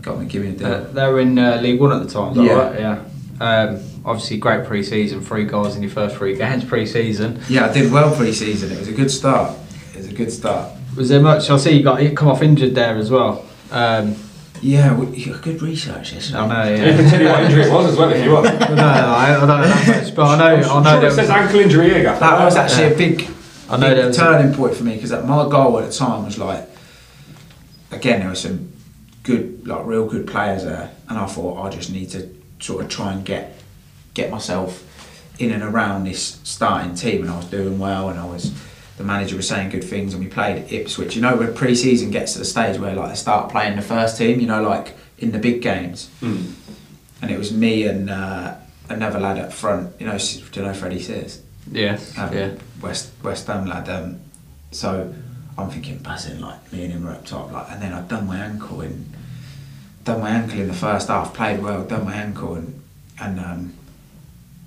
got me giving a deal Uh, they were in uh, League One at the time, Yeah. right? Yeah. Um, obviously, great pre season, three goals in your first three [laughs] games pre season. Yeah, I did well pre-season. It was a good start. It was a good start. Was there much? I see you got you come off injured there as well. Um, Yeah, we, you got good research yesterday. I know, You can tell you what injury it was as well if you want. [laughs] no, no, I, I don't know that much, but I know, I'm I sure know it there says ankle injury here, Gaff. That was actually Yeah. a big, I know big there was a- turning point for me because my goal at the time was like, again, there were some good, like real good players there, and I thought I just need to sort of try and get get myself in and around this starting team, and I was doing well, and I was. The manager was saying good things, and we played at Ipswich. You know, when pre-season gets to the stage where like they start playing the first team, you know, like in the big games. Mm. and it was me and uh, another lad up front. You know, do you know Freddie Sears? yeah, Um, yeah. West West Ham lad. Um, so I'm thinking, buzzing like me and him were up top, like, and then I'd done my ankle in, done my ankle in the first half, played well, done my ankle and and um,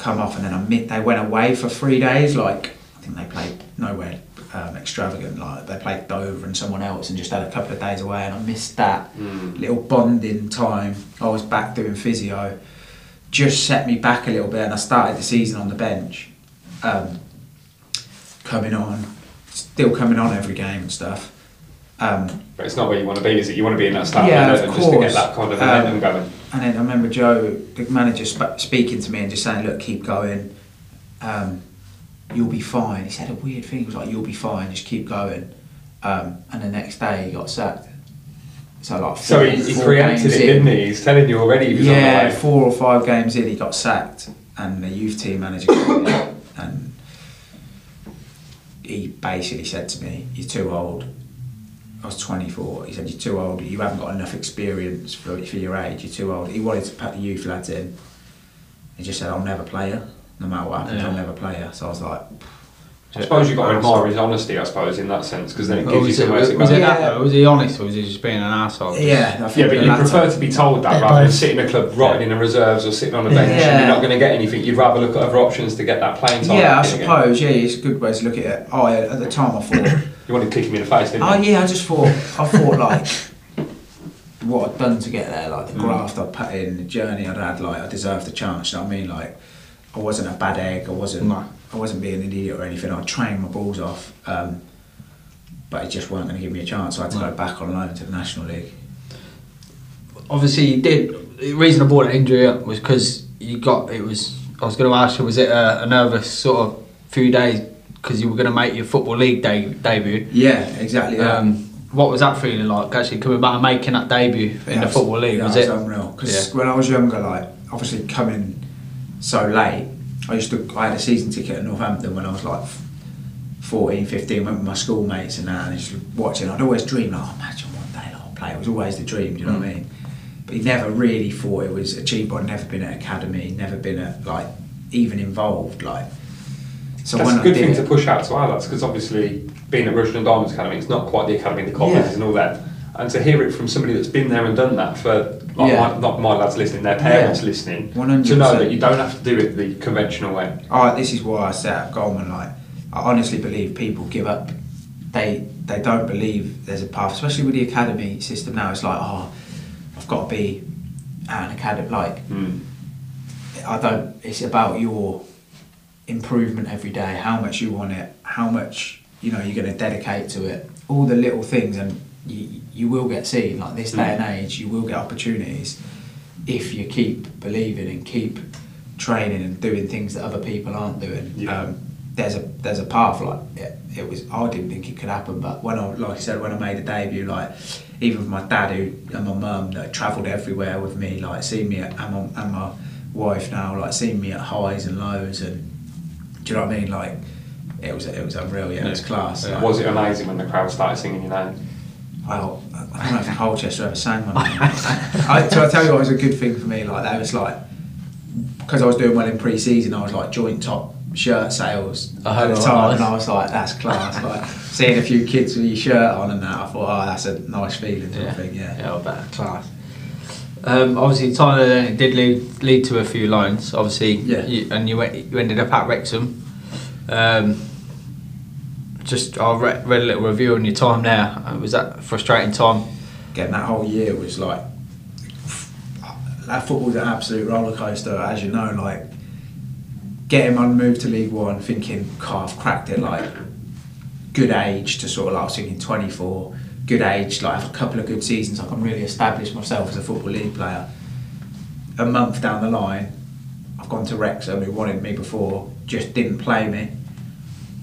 come off, and then I mit- they went away for three days. Like I think they played nowhere um, extravagant. Like they played Dover and someone else, and just had a couple of days away, and I missed that Mm. little bonding time. I was back doing physio, just set me back a little bit, and I started the season on the bench, um, coming on, still coming on every game and stuff. Um, But it's not where you want to be, is it? You want to be in that start Yeah, of and just to get that kind of Um, momentum going. And then I remember Joe, the manager, sp- speaking to me and just saying, "Look, keep going. Um, you'll be fine." He said a weird thing. He was like, "You'll be fine. Just keep going." Um, and the next day, he got sacked. So like, So four- he, he preempted games it, in- didn't he? He's telling you already he was on yeah, four or five games in, he got sacked, and the youth team manager came in, and he basically said to me, "You're too old." I was 24. He said, "You're too old. You haven't got enough experience for, for your age. You're too old." He wanted to put the youth lads in. He just said, "I'll never play you. No matter what happens, Yeah. I'll never play you." So I was like, I suppose you've got to admire his honesty, I suppose, in that sense, because then it gives you was it, somewhere was, to was it that Yeah. though? Was he honest or was he just being an asshole? "Yeah." I Yeah, but you latter- prefer to be told that rather than sitting in a club rotting in the reserves or sitting on a bench and you're not going to get anything. You'd rather look at other options to get that playing time. Yeah, I back in again. suppose. Yeah, it's a good way to look at it. Oh, yeah, at the time I thought. You wanted to kick him in the face, didn't Oh yeah, I just thought I thought like what I'd done to get there, like the Mm. graft I'd put in, the journey I'd had, like I deserved the chance. You know what I mean? Like I wasn't a bad egg. I wasn't. No. I wasn't being an idiot or anything. I trained my balls off, um, but it just weren't going to give me a chance. So I had to No. go back on loan to the National League. Obviously, you did. The reason I brought an injury up was because you got. It was. I was going to ask you, was it a, a nervous sort of few days because you were going to make your football league de- debut? Yeah, exactly. Um, what was that feeling like? Actually coming back and making that debut in Yeah, the football league yeah, was it unreal. Because when I was younger, like obviously coming so late, I used to. I had a season ticket at Northampton when I was like 14, 15, went with my schoolmates and that, and just watching. I'd always dream, like, oh, imagine one day I'll play. It was always the dream. Do you know what I mean? But he never really thought it was achievable. I'd never been at academy, never been at like even involved. Like, so That's a good thing it, to push out to our lads because obviously being at Rushden and Diamonds Academy, it's not quite the academy, the colleges Yeah. and all that. And to hear it from somebody that's been there and done that for, like Yeah. my, not my lads listening, their parents Yeah. listening, 100%. to know that you don't have to do it the conventional way. oh, this is why I set up Goalman. Like, I honestly believe people give up. They they don't believe there's a path, especially with the academy system now. It's like, oh, I've got to be at an academy. Like, Mm. I don't. It's about your improvement every day. How much you want it. How much you know you're going to dedicate to it. All the little things, and you you will get seen. Like this day and age, you will get opportunities. if you keep believing and keep training and doing things that other people aren't doing, Yeah. um, there's a there's a path. Like it, it was, I didn't think it could happen, but when I, like I said, when I made a debut, like even with my dad who and my mum that travelled everywhere with me, like seen me at, and my, and my wife now, like seen me at highs and lows, and do you know what I mean? Like it was it was unreal. Yeah, it was class. Yeah. like- Was it amazing when the crowd started singing your name? well, I don't know if Colchester ever sang my name. I, so I tell you what it was a good thing for me. Like that was like because I was doing well in pre-season. I was like joint top shirt sales Oh, at the right, time, nice. and I was like, that's class. like seeing a few kids with your shirt on and that, I thought, oh, that's a nice feeling. Sort of thing. Yeah. Yeah, I bet. Class. Um, obviously, Tyler then it did lead, lead to a few lines. Obviously, Yeah. you, and you went, you ended up at Wrexham. Um, just I read, read a little review on your time there. Uh, Was that a frustrating time? Getting that whole year was like that football's an absolute roller coaster, as you know. Like getting on move to League One, thinking, "God, I've cracked it." Like good age to sort of like I was thinking 24, good age, like have a couple of good seasons. I can really establish myself as a football league player. A month down the line, I've gone to Wrexham, who wanted me before, just didn't play me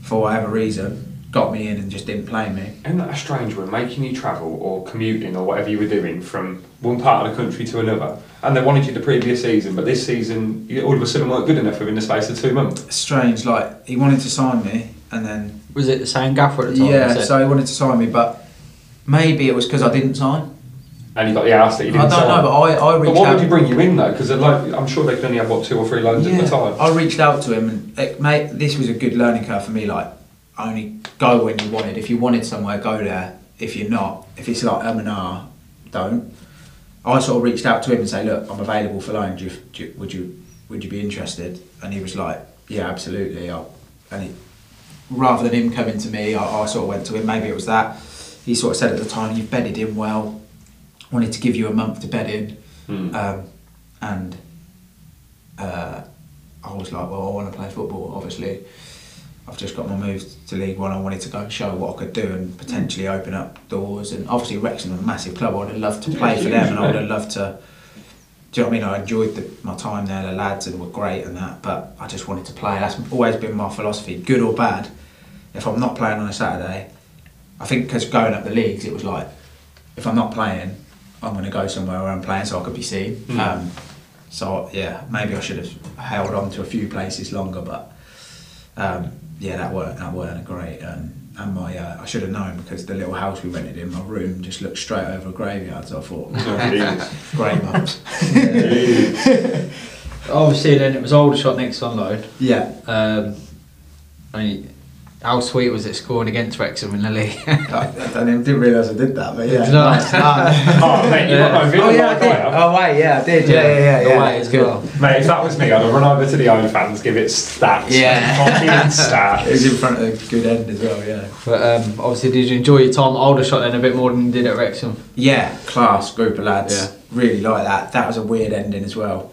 for whatever reason. Got me in and just didn't play me. Isn't that a strange one, making you travel or commuting or whatever you were doing from one part of the country to another? And they wanted you the previous season, but this season you all of a sudden weren't good enough within the space of two months. Strange, like he wanted to sign me, and then Was it the same gaffer at the time? yeah, so he wanted to sign me, but maybe it was because I didn't sign. And you got the arse that you didn't I don't know, but I, I But reached what out. would you bring you in though? Because like, I'm sure they could only have what two or three loans at the time. I reached out to him, and it, mate, this was a good learning curve for me. Like, only go when you wanted. If you wanted somewhere, go there. If you're not, if it's like um and ah, don't. I sort of reached out to him and say, look, I'm available for loan. Do you, do you, would you would you be interested? And he was like, yeah, absolutely. I'll, and he, rather than him coming to me, I, I sort of went to him. Maybe it was that. He sort of said at the time, you've bedded in well. Wanted to give you a month to bed in. Hmm. Um, and uh, I was like, well, I want to play football. Obviously, I've just got my move to League One. I wanted to go and show what I could do and potentially open up doors. And obviously, Wrexham are a massive club. I would have loved to play for them, and I would have loved to. Do you know what I mean? I enjoyed the, my time there. The lads and were great and that, but I just wanted to play. That's always been my philosophy, good or bad. If I'm not playing on a Saturday, I think because going up the leagues, it was like, if I'm not playing, I'm going to go somewhere where I'm playing so I could be seen. Mm. Um, so yeah, maybe I should have held on to a few places longer, but um, yeah, that weren't that weren't great. Um, and my uh, I should have known because the little house we rented in, my room just looked straight over a graveyard. So I thought, [laughs] Oh, [laughs] great mums. [laughs] Jeez. Obviously, then it was Aldershot next on loan. yeah, Um, I mean, how sweet was it scoring against Wrexham in the league? I, I don't even, didn't realise I did that, but yeah, Did nice, nice. oh, mate, you got no feeling oh yeah, I did. Oh wait, yeah, I did. Yeah, yeah, yeah. The yeah. way It's as good. well. Mate, if that was me, I'd have run over to the own fans, give it stats. Yeah. Fucking [laughs] It was in front of a good end as well. Yeah. But um, obviously, did you enjoy your time at Aldershot then a bit more than you did at Wrexham? Yeah, class group of lads. Yeah. Really like that. That was a weird ending as well.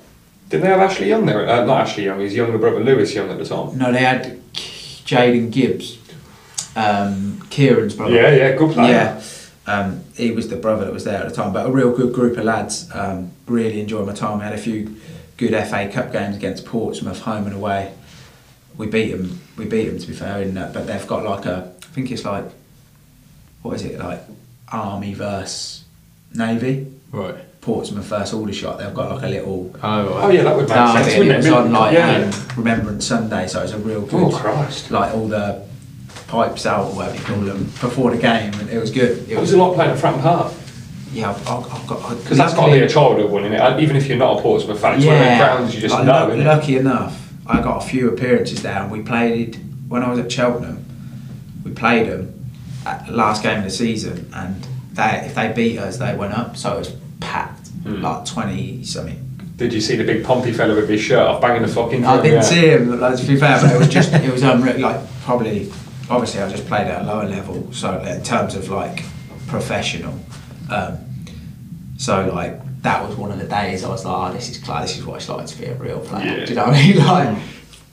Didn't they have Ashley Young there? Uh, not Ashley Young, his younger brother Lewis Young at the time. No, they had Jaden Gibbs, um, Kieran's brother. Yeah, yeah, good player. Yeah. Um, he was the brother that was there at the time, but a real good group of lads. Um, really enjoyed my time. We had a few good FA Cup games against Portsmouth, home and away. We beat them. We beat them to be fair, in that, but they've got like a. I think it's like, what is it like, Army versus Navy. Right. Portsmouth versus Aldershot. They've got like a little Oh, Oh, yeah, that would make derby, sense, it it? was on like yeah. um, Remembrance Sunday, so it was a real good. Oh, Christ. Like all the pipes out or whatever you call them before the game, and it was good. It It was a lot playing at Fratton Park. Yeah, I've, I've I've got Because that's got to be a childhood one, innit? Uh, Even if you're not a Portsmouth fan, it's one of them grounds you just like, know, lu- Lucky enough, I got a few appearances there, and we played when I was at Cheltenham. We played them at the last game of the season, and they if they beat us, they went up. So it was packed, Hmm. like twenty something. Did you see the big Pompey fella with his shirt off banging the fucking I didn't Yeah. see him. Like, to be fair, but it was just it was unreal. Like probably, obviously, I just played at a lower level. So in terms of like professional, um, so like that was one of the days I was like, oh, this is class. This is what it's like to be a real player. Yeah. Do you know what I mean? [laughs] Like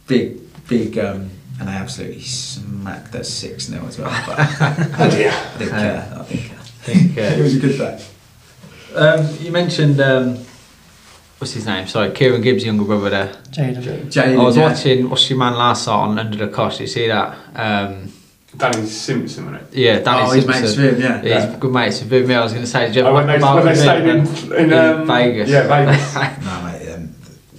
big, big, um, and they absolutely smacked us six 0 as well. But [laughs] dear. I didn't care. I didn't care. think, [laughs] uh, it was a good day. Um, you mentioned um, what's his name? Sorry, Kieran Gibbs' younger brother there. Jaden. Jalen, I was yeah. watching What's Your Man last night on Under the Cosh. Did you see that? Um, Danny Simpson, wasn't it? yeah, Danny Oh, he's Simpson. mates with him, yeah. Yeah, he's good mates with him. Yeah, I was going to say, did you Oh, ever when they, come when they stayed him in, in, um, Vegas? Yeah, Vegas. [laughs] No, mate, um,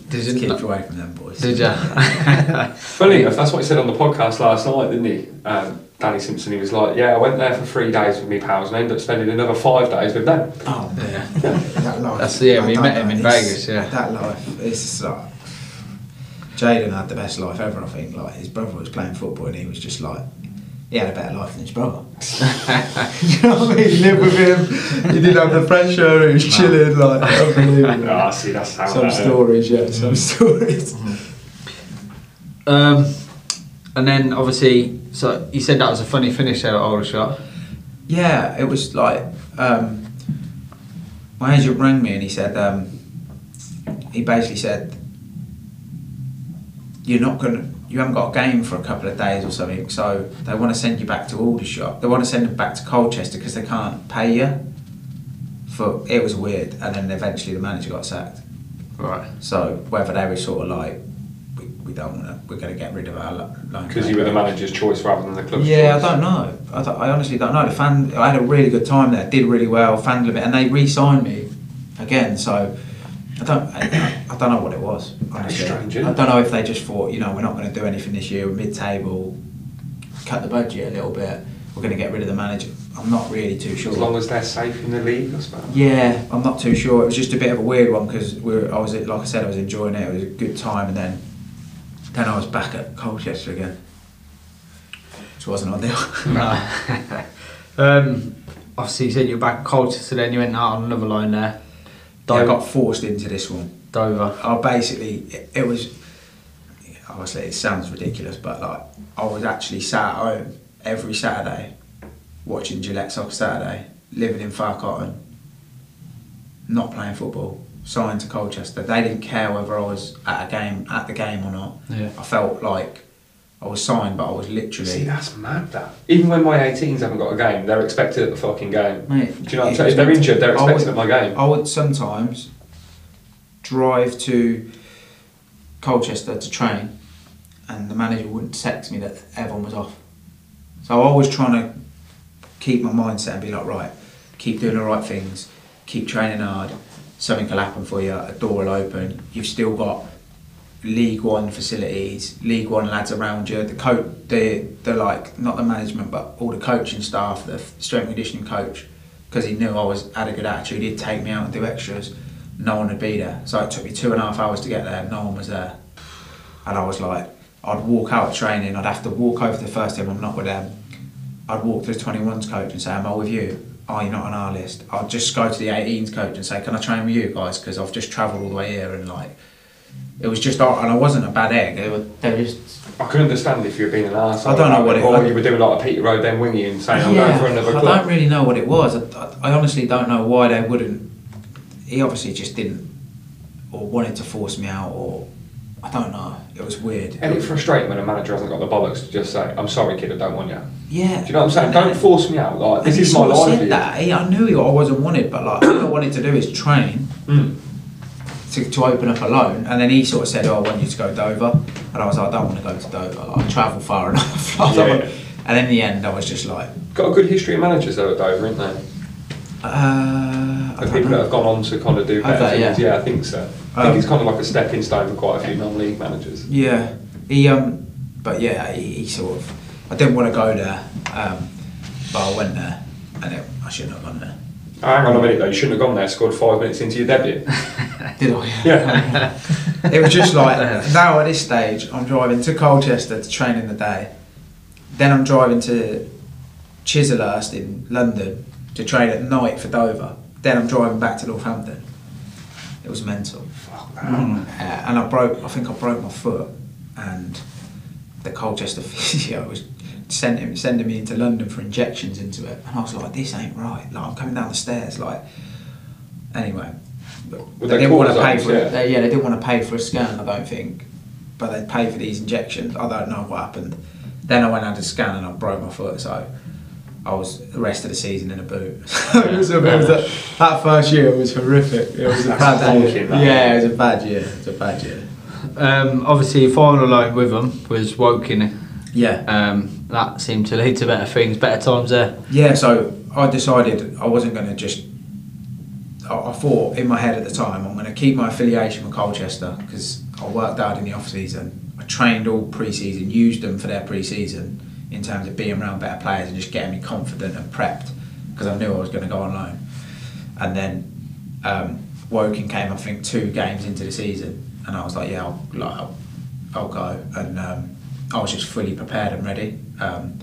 Did just you keep away from them boys. Did you? [laughs] [laughs] Funny enough, that's what he said on the podcast last night, didn't he? Um, Danny Simpson, he was like, Yeah, I went there for three days with me pals and ended up spending another five days with them. Oh, yeah. that life. That's- yeah, I we don't met him in it's- Vegas, yeah. That life, it's just like. Jaden had the best life ever, I think. Like, his brother was playing football and he was just like. He had a better life than his brother. [laughs] [laughs] you know what I mean? He lived with him, he didn't have the pressure, he was chilling, like, unbelievable. Ah, see, that's how Some that, uh, stories, yeah, some stories. Um, and then obviously, so you said that was a funny finish there at Aldershot. Yeah, it was like um, my agent rang me and he said um, he basically said you're not gonna you haven't got a game for a couple of days or something, so they want to send you back to Aldershot. They want to send you back to Colchester because they can't pay you. For it was weird, and then eventually the manager got sacked. Right. So whether they were sort of like we, don't want to, we're going to get rid of our lo- loan Because you were the manager's choice rather than the club's yeah, choice. I don't know. I, don't- I honestly don't know. The fan, I had a really good time there. Did really well. Fan loved it, and they re-signed me again. So I don't, I, I don't know what it was. Honestly, strange, I don't know if they just thought, you know, we're not going to do anything this year. We're mid-table, cut the budget a little bit. We're going to get rid of the manager. I'm not really too sure. As long as they're safe in the league, I suppose. Yeah, I'm not too sure. It was just a bit of a weird one because we I was like I said, I was enjoying it. It was a good time, and then then I was back at Colchester again, which wasn't ideal. No. [laughs] um, obviously, you said you were back at Colchester, then you went out on another line there. I Dover. got forced into this one. Dover. I basically it, it was obviously it sounds ridiculous, but like I was actually sat at home every Saturday watching Gillette Soccer Saturday, living in Far Cotton, not playing football, signed to Colchester. They didn't care whether I was at a game at the game or not. Yeah. I felt like I was signed, but I was literally. See, that's mad. That even when my 18s haven't got a game, they're expected at the fucking game. Mate, Do you know what I'm saying? If they're injured, they're expected would- at my game. I would sometimes drive to Colchester to train, and the manager wouldn't text me that everyone was off. So I was trying to keep my mindset and be like, right, keep doing the right things, keep training hard. Something will happen for you. A door will open. You've still got League One facilities, League One lads around you. The coach, the the like not the management, but all the coaching staff, the strength conditioning coach, because he knew I was had a good attitude. He'd take me out and do extras. No one would be there, so it took me two and a half hours to get there. No one was there, and I was like, I'd walk out of training. I'd have to walk over to the first team. I'm not with them. I'd walk to the 21s coach and say, Am I with you? Oh, you're not on our list. I'd just go to the 18s coach and say, Can I train with you guys? Because I've just travelled all the way here and like, it was just, and I wasn't a bad egg. They were, they were just, I can understand if you're being an arsehole. I don't know what it- Or I- you were doing like a Peter Odemwingie and saying, I'm going for another I don't really know what it was. I, I honestly don't know why they wouldn't. He obviously just didn't, or wanted to force me out, or I don't know. It was weird. And it's frustrating when a manager hasn't got the bollocks to just say, I'm sorry, kid, I don't want you. Yeah. Do you know what I'm saying? Don't force me out. Like, this is my life. said here. that. He, I knew he, I wasn't wanted, but like all I wanted to do is train. Mm. to, to open up a loan, and then he sort of said, "Oh, I want you to go to Dover," and I was like, "I don't want to go to Dover. Like, I travel far [laughs] enough." [laughs] Yeah. And in the end, I was just like, Got a good history of managers though at Dover, isn't they? Uh, I people that have gone on to kind of do better they? things. Yeah. Yeah. I think so. I Um, think it's kind of like a stepping stone for quite a few non-league managers. Yeah, he um, but yeah, he, he sort of. I didn't want to go there, um, but I went there, and it, I shouldn't have gone there. Oh, hang on a minute though, you shouldn't have gone there, scored five minutes into your debut. [laughs] Did I? Yeah. [laughs] it was just like now at this stage, I'm driving to Colchester to train in the day. Then I'm driving to Chislehurst in London to train at night for Dover. Then I'm driving back to Northampton. It was mental. Uh, and I broke. I think I broke my foot, and the Colchester [laughs] physio was sending sending me into London for injections into it, and I was like, "This ain't right." Like I'm coming down the stairs, like. Anyway, they didn't want to pay for yeah. it. They, yeah, they didn't want to pay for a scan. I don't think, but they'd pay for these injections. I don't know what happened. Then I went and had a scan and I broke my foot. So I was the rest of the season in a boot. [laughs] it was it was a, that first year was horrific. It was a bad year. Yeah, it was a bad year. It was a bad year. Um, obviously, final line with them was Woking. Yeah. Um, that seemed to lead to better things, better times there. Yeah, so I decided I wasn't going to just. I, I thought in my head at the time I'm going to keep my affiliation with Colchester because I worked hard in the off season. I trained all pre-season, used them for their pre-season in terms of being around better players and just getting me confident and prepped because I knew I was going to go on loan. And then um, Woking came, I think, two games into the season, and I was like, yeah, I'll, like, I'll, I'll go. And um, I was just fully prepared and ready. Um,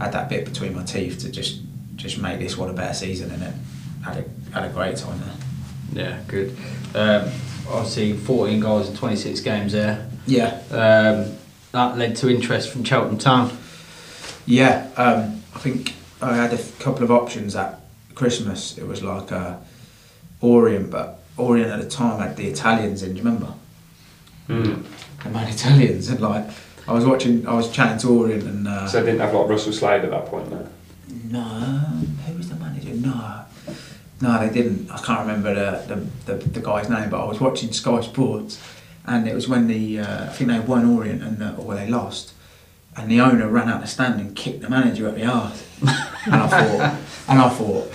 had that bit between my teeth to just just make this one a better season, and it had a had a great time there. Yeah, good. Um, obviously, 14 goals in 26 games there. Yeah, Um, that led to interest from Cheltenham Town. Yeah. Um, I think I had a couple of options at Christmas. It was like uh, Orient, but Orient at the time had the Italians in. Do you remember? Mm. The man Italians, and like I was watching, I was chatting to Orient, and uh, So they didn't have like Russell Slade at that point, no. No, who was the manager? No, no, they didn't. I can't remember the, the, the, the guy's name, but I was watching Sky Sports, and it was when the uh, I think they won Orient and uh, or they lost, and the owner ran out the stand and kicked the manager up the arse, and I thought, and I thought,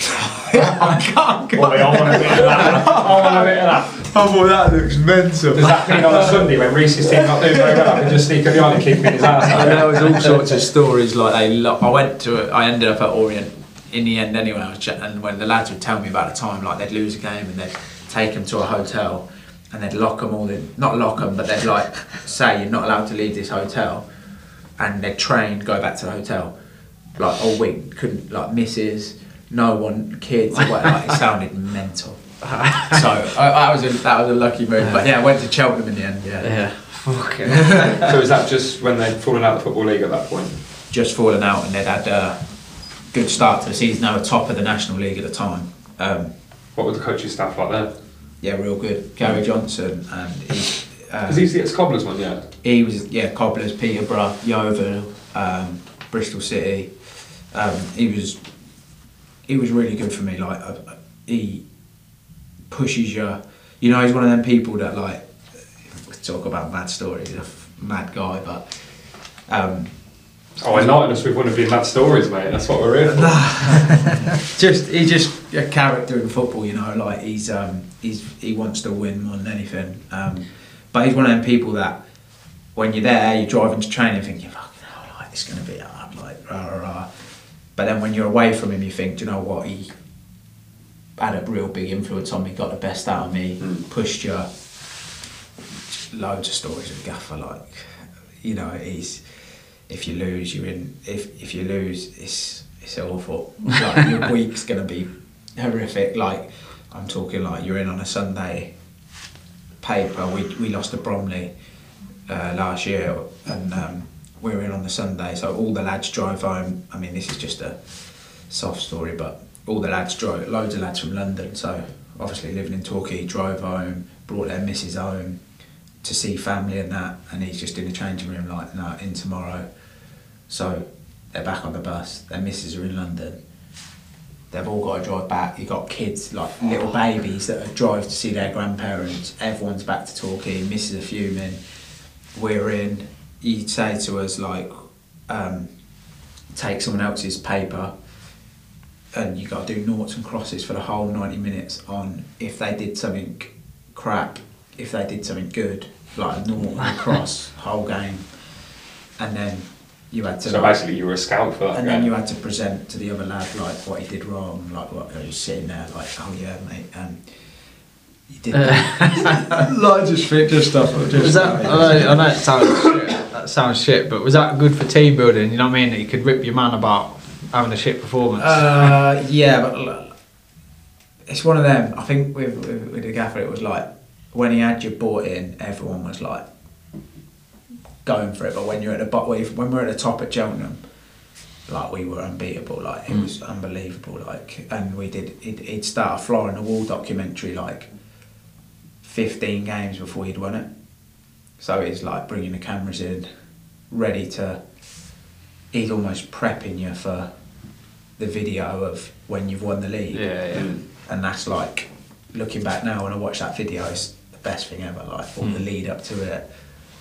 [laughs] I can't go. Boy, I want a bit of that. [laughs] I want a bit of that. I thought that looks mental. Does that mean on a Sunday when Reese's team not doing very well, I can just sneak up behind and kick in his ass? And there was all sorts of stories like they. Lo- I went to. I ended up at Orient in the end anyway. I was ch- and when the lads would tell me about the time, like they'd lose a game and they'd take them to a hotel and they'd lock them all in. Not lock them, but they'd like say you're not allowed to leave this hotel, and they'd train, go back to the hotel, like all week. Couldn't like misses, no one, kids. Or what, like, it sounded mental. [laughs] so I, that was a that was a lucky move. But yeah, I went to Cheltenham in the end. Yeah. Yeah. Okay. [laughs] So is that just when they'd fallen out of the Football League at that point? just fallen out and they'd had a good start to the season. They were top of the National League at the time. Um, What were the coaching staff like then? yeah, real good. Gary Johnson and he, Because he's the ex-Cobblers one, yeah. he was yeah Cobblers, Peterborough, Yeovil, um, Bristol City. Um, he was he was really good for me. Like uh, he pushes you. You know, he's one of them people that like we talk about mad stories. He's a f- mad guy, but. Um, Oh, enlighten us with one of your mad stories, mate. That's what we're here for. [laughs] just he's just a character in football, you know. Like he's um he's he wants to win more than anything. Um, but he's one of them people that when you're there, you're driving to training, thinking, "Fucking hell, like it's gonna be hard," like rah rah rah. But then when you're away from him, you think, "Do you know what? He had a real big influence on me. Got the best out of me. Mm. Pushed you." Loads of stories with Gaffer, like you know, he's if you lose, you're in. If if you lose, it's it's awful. [laughs] Like your week's gonna be horrific. Like I'm talking like you're in on a Sunday. Paper. We we lost to Bromley uh, last year, and um, we were in on the Sunday. So all the lads drive home. I mean, this is just a soft story, but all the lads drove. Loads of lads from London. So obviously living in Torquay, drove home, brought their missus home to see family and that, and he's just in the changing room like, no, in tomorrow. So they're back on the bus. Their missus are in London. They've all got to drive back. You've got kids, like little babies that drive to see their grandparents. Everyone's back to Torquay. Missus are fuming. We're in. You'd say to us like, um, take someone else's paper, and you got to do noughts and crosses for the whole ninety minutes on if they did something crap, if they did something good, like a naught and cross whole game, and then you had to. So like- basically, you were a scout for that. and then you had to present to the other lad like what he did wrong, like what he was sitting there like, oh yeah, mate, um, you did that. [laughs] like just fit, just stuff. Just Was that? I know, I know it sounds shit. That sounds shit, but was that good for team building? You know what I mean? That you could rip your man about having a shit performance. Uh, yeah, but it's one of them. I think with, with with the gaffer, it was like when he had you bought in, everyone was like going for it. But when you're at the but when we're at the top at Cheltenham, like we were unbeatable. Like it mm. was unbelievable. Like and we did. He'd, he'd start a fly in the wall documentary like fifteen games before he'd won it. So it's like bringing the cameras in, ready to. He's almost prepping you for the video of when you've won the league. Yeah, yeah. And that's like looking back now when I watch that video, it's the best thing ever. Like all the mm. lead up to it,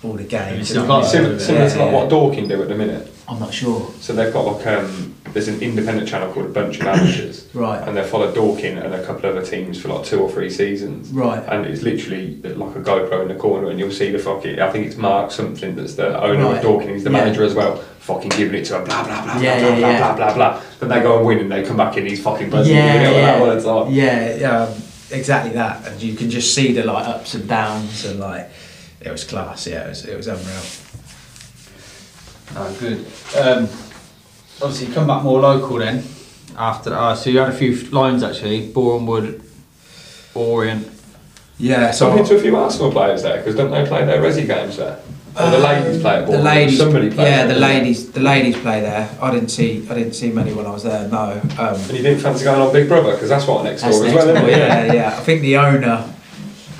all the games. still and got everything. Similar, similar to like Yeah, what Dorking do at the minute. I'm not sure. So they've got like um, there's an independent channel called A Bunch of Amateurs, [coughs] Right. And they follow Dorking and a couple of other teams for like two or three seasons, Right. And it's literally like a GoPro in the corner, and you'll see the fucking. I think it's Mark something that's the owner Right. of Dorking. He's the Yeah. manager as well. Fucking giving it to him, blah blah blah Yeah, blah yeah, blah yeah. blah blah blah. Then they go and win, and they come back in. He's fucking buzzing. Yeah, you know, yeah, that one, it's like, yeah, yeah, um, exactly that. And you can just see the like ups and downs, and like it was class. Yeah, it was, it was unreal. Oh, good. Um, obviously, you come back more local then. After uh, so you had a few lines actually. Bournemouth, Orient. Yeah, So so I've been to a few Arsenal players there because don't they play their resi games there? Or the ladies play at Uh, the Bournemouth? ladies, Somebody plays yeah, there, the doesn't it? ladies, the ladies play there. I didn't see, I didn't see many when I was there. No, um, And you didn't fancy going on Big Brother because that's what next door That's as well, door, isn't it? yeah, yeah. I think the owner,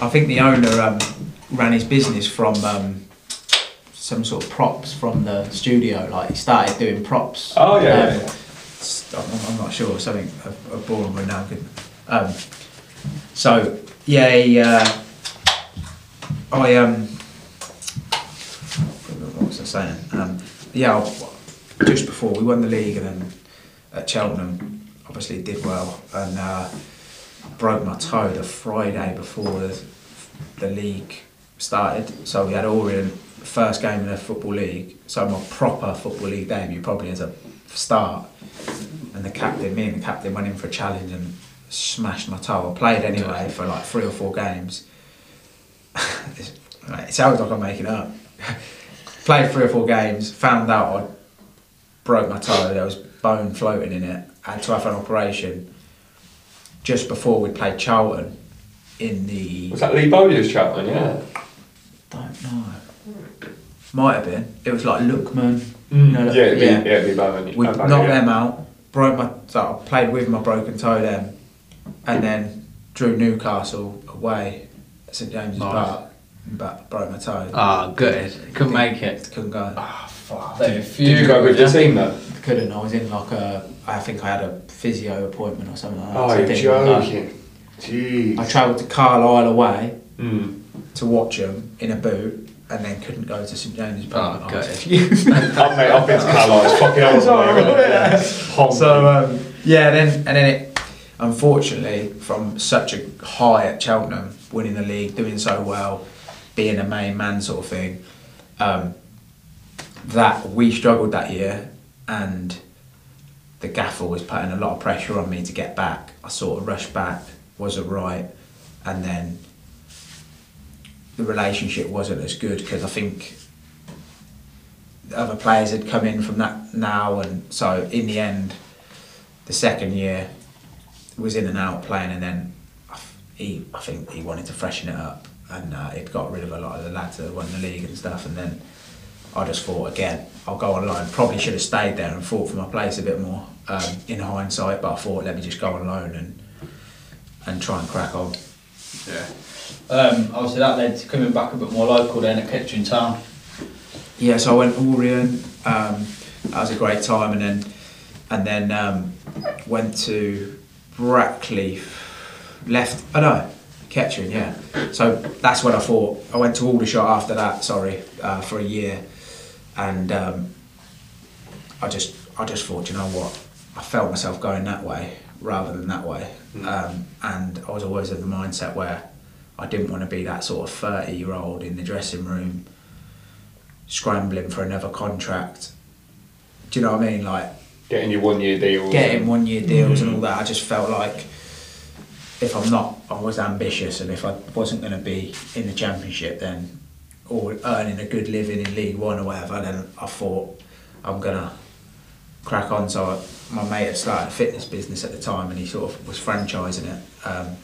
I think the owner um, ran his business from um, some sort of props from the studio. Like he started doing props. Oh, yeah, yeah, Um, yeah. s- I'm, I'm not sure something of, of Boreham Wood now. Um, so yeah, he, uh, I um, what was I saying? Um, yeah, I- just before we won the league and then at Cheltenham, obviously did well and uh, broke my toe the Friday before the, the league started. So we had Orient first game in the football league. So my proper football league debut probably as a start. And the captain, me and the captain went in for a challenge and smashed my toe. I played anyway for like three or four games. [laughs] It sounds like I'm making up. [laughs] played three or four games, found out I broke my toe, there was bone floating in it, had to have an operation just before we played Charlton in the. Was that Lee Bowyer's Charlton? yeah? Don't know. Might have been. It was like Lookman. Mm. know, yeah, it'd be, yeah. yeah. it'd be Bowen. We knocked yeah. them out, broke my. So I played with my broken toe then, and then drew Newcastle away at St James's Nice. Park, but broke my toe. Ah, good. Couldn't make it. Couldn't go. Ah, fuck. Did, did you go with the team though? Couldn't. I was in like a. I think I had a physio appointment or something like that. Oh, so I you're joking. Jeez. I travelled to Carlisle away Mm. To watch them in a boot, and then couldn't go to St James's Park. Oh, I was good. fuming. I've, mate, I've been to Carlisle. It's fucking [laughs] horrible. Yeah. [laughs] Honking. So um, yeah, then and then it, unfortunately, from such a high at Cheltenham, winning the league, doing so well, being a main man sort of thing, um, that we struggled that year, and the gaffer was putting a lot of pressure on me to get back. I sort of rushed back, wasn't right, and then the relationship wasn't as good because I think other players had come in from that now, and so in the end, the second year was in and out playing, and then he, I think he wanted to freshen it up, and uh, he'd got rid of a lot of the lads that won the league and stuff, and then I just thought again, I'll go on loan. Probably should have stayed there and fought for my place a bit more um, in hindsight, but I thought let me just go on loan and and try and crack on. Yeah. Um, obviously, that led to coming back a bit more local then at Kettering Town. Yeah, so I went Orient. Um, that was a great time, and then and then um, went to Brackley. Left. I Oh no, Kettering. Yeah. So that's when I thought I went to Aldershot after that. Sorry, uh, for a year, and um, I just I just thought, you know what, I felt myself going that way rather than that way, um, and I was always in the mindset where I didn't want to be that sort of thirty year old in the dressing room scrambling for another contract. Do you know what I mean? Like Getting your one year deal. getting one year deals and all that. I just felt like if I'm not, I was ambitious, and if I wasn't going to be in the championship, then or earning a good living in League One or whatever, then I thought I'm gonna crack on. So I, my mate had started a fitness business at the time, and he sort of was franchising it. Um,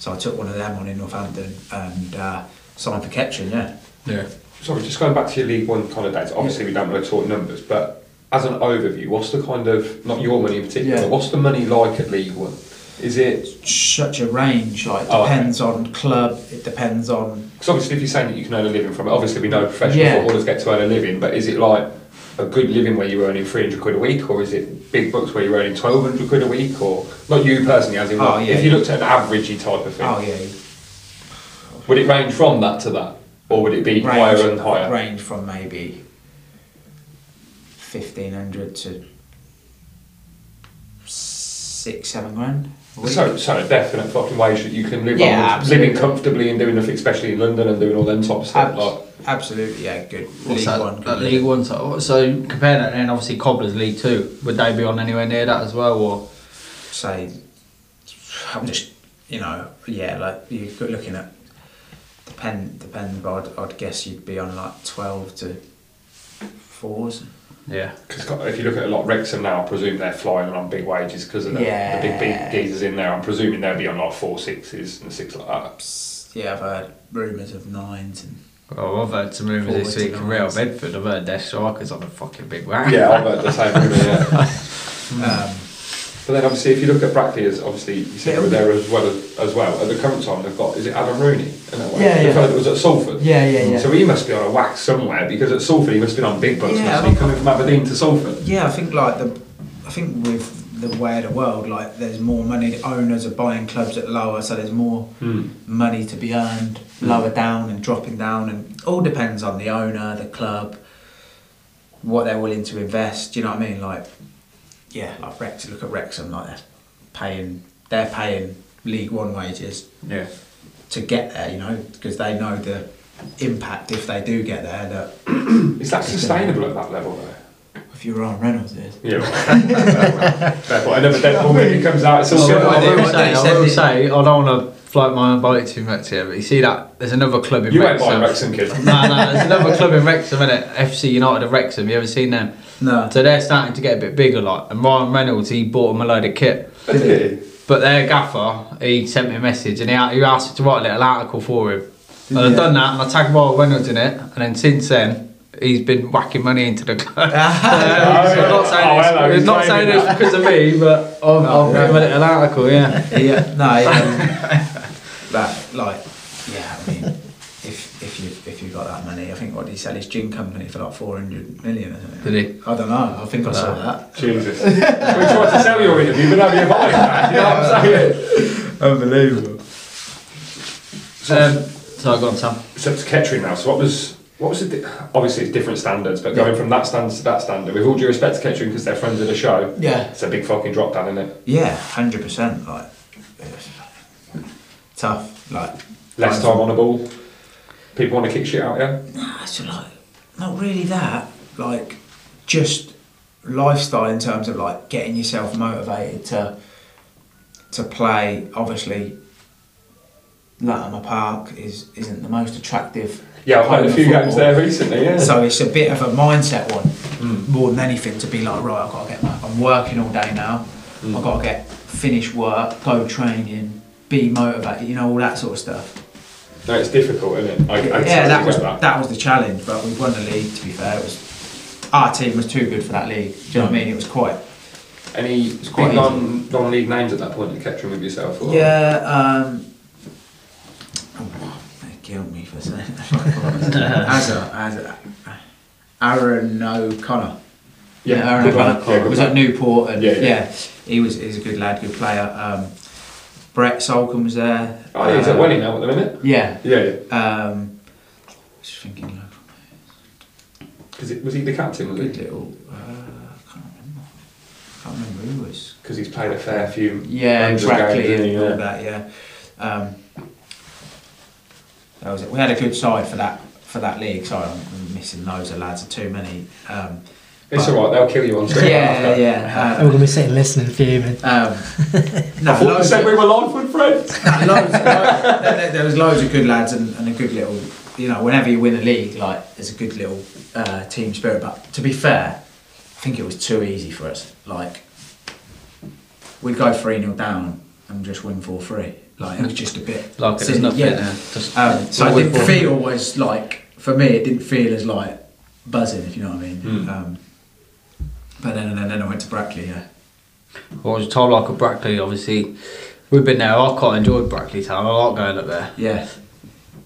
so I took one of them on in Northampton and uh, signed for Kettering. Yeah. Yeah. Sorry, just going back to your League One kind of dates. Obviously, we don't want to talk numbers, but as an overview, what's the kind of not your money in particular? Yeah. What's the money like at League One? Is it such a range. Like Oh, okay. depends on club. It depends on because obviously if you're saying that you can earn a living from it, obviously we know professional Yeah. footballers get to earn a living, but is it like a good living where you're earning 300 quid a week, or is it big bucks where you're earning 1200 quid a week, or not you personally, as in Oh, yeah, if you looked at an averagey type of thing, Oh yeah, would it range from that to that, or would it be higher and higher? Range from maybe fifteen hundred to six, seven grand. So, so a definite fucking wage that you can live Yeah, on, living comfortably and doing especially in London and doing all them top stuff. Like, absolutely, yeah, good. What's League that? One, good that living. League One. So, so compare that and obviously Cobblers League Two. Would they be on anywhere near that as well, or say I'm just you know yeah like you're looking at depend depend but I'd, I'd guess you'd be on like 12 to fours yeah? Because if you look at a lot of Wrexham now, I presume they're flying on big wages because of the, Yeah. the big, big geezers in there. I'm presuming they'll be on like four sixes and six like that. Yeah I've heard rumours of nines and Well, I've heard some rumours this Forward week to from Real. Bedford. I've heard their strikers on a fucking big whack. Yeah, I've heard the same. Really, yeah. [laughs] um, But then obviously, if you look at Brackley, as obviously you said they were there as well as, as well. At the current time, they've got is it Adam Rooney? Isn't that one? Yeah, the yeah. fellow that was at Salford. yeah yeah yeah So he must be on a whack somewhere because at Salford he must have been on big bucks. Yeah, must he I'm- coming from Aberdeen to Salford? yeah I think like the I think with the way of the world like there's more money the owners are buying clubs at lower so there's more Hmm. money to be earned lower down and dropping down and all depends on the owner the club what they're willing to invest do you know what I mean like yeah like Rex look at Wrexham like they're paying they're paying League One wages yeah. to get there you know because they know the impact if they do get there that [clears throat] Is that sustainable at that level though? If you're on Reynolds is Yeah. Therefore, another Deadpool movie comes out. It's all good. I will What say, I said will it- say, I don't want to float my own boat too much here, but you see that there's another club in You ain't buying Wrexham. Wrexham, kid. no, no, there's another club in Wrexham, innit? FC United of Wrexham. You ever seen them? no So they're starting to get a bit bigger, like. And Ryan Reynolds, he bought them a load of kit. Did he? But their gaffer, he sent me a message and he, he asked me to write a little article for him. And I've done that and I tagged Ryan Reynolds in it. And then since then, he's been whacking money into the club. Ah. so I'm not saying Oh, hello, it's, he's not saying it's because of me, but I've, I've written a little article, yeah. yeah, no, um, [laughs] that like, yeah. I mean, if if you if you got that money, I think what did he sell his gin company for like four hundred million or something. Did he? I don't know. I think I saw that. Jesus. [laughs] we tried to sell your interview, but now you're buying that. You know what I'm [laughs] saying? Unbelievable. Um, so I got on Sam. So to Kettering now. So what was what was the? Di- obviously, it's different standards, but going from that standard to that standard, with all due respect to Kettering, because they're friends of the show, Yeah. it's a big fucking drop down, isn't it? Yeah, hundred percent. Like, tough. Like Less time on the ball. People want to kick shit out, yeah. Nah, so like, not really that. Like, just lifestyle in terms of like getting yourself motivated to to play. Obviously, Latimer Park is isn't the most attractive. Yeah, I've had a few of games there recently. Yeah. So it's a bit of a mindset one, Mm. more than anything, to be like, right, I've got to get my, I'm working all day now, Mm. I've got to get, finish work, go training, be motivated, you know, all that sort of stuff. no, it's difficult, isn't it? I, I yeah, that was, that. that was the challenge, but we won the league, to be fair. It was, our team was too good for that league, do you know what I mean? It was quite, Any quite big non non league names at that point at Kettering with yourself? Or? yeah, um, killed me for saying that. [laughs] as a, as a, Aaron O'Connor. Yeah, Aaron O'Connor. Yeah, was at Newport, and Yeah, yeah, yeah. he was he's a good lad, good player. Um, Brett Solkhon was there. Oh, yeah, he's at Uh, Welling now at the minute. Yeah. Yeah. Um, just thinking, local. Because was he the captain? Was good he? little. Uh, I can't remember. I can't remember who was. Because he's played a fair few. Yeah, Brackley and all Yeah. that. Yeah. Um, that was it. We had a good side for that for that league. Sorry, I'm I'm missing loads of lads. Too many. Um, It's alright, they'll kill you on stream. yeah, yeah. We're going to be sitting listening, fuming. Um, [laughs] I no, thought you loads said of- we were lifelong friends. [laughs] Nah, loads, loads- there, there was loads of good lads and, and a good little, you know, whenever you win a league, like there's a good little uh, team spirit. But to be fair, I think it was too easy for us. Like we'd go three 0 down and just win four three. Like it was just a bit. Like it, silly, nothing yeah. Just Um, so always didn't feel as like for me. It didn't feel as like buzzing, if you know what I mean. Mm. Um, but then and then I went to Brackley. Yeah. I was told like a Brackley, obviously. We've been there. I quite enjoyed Brackley Town. I like going up there. Yeah.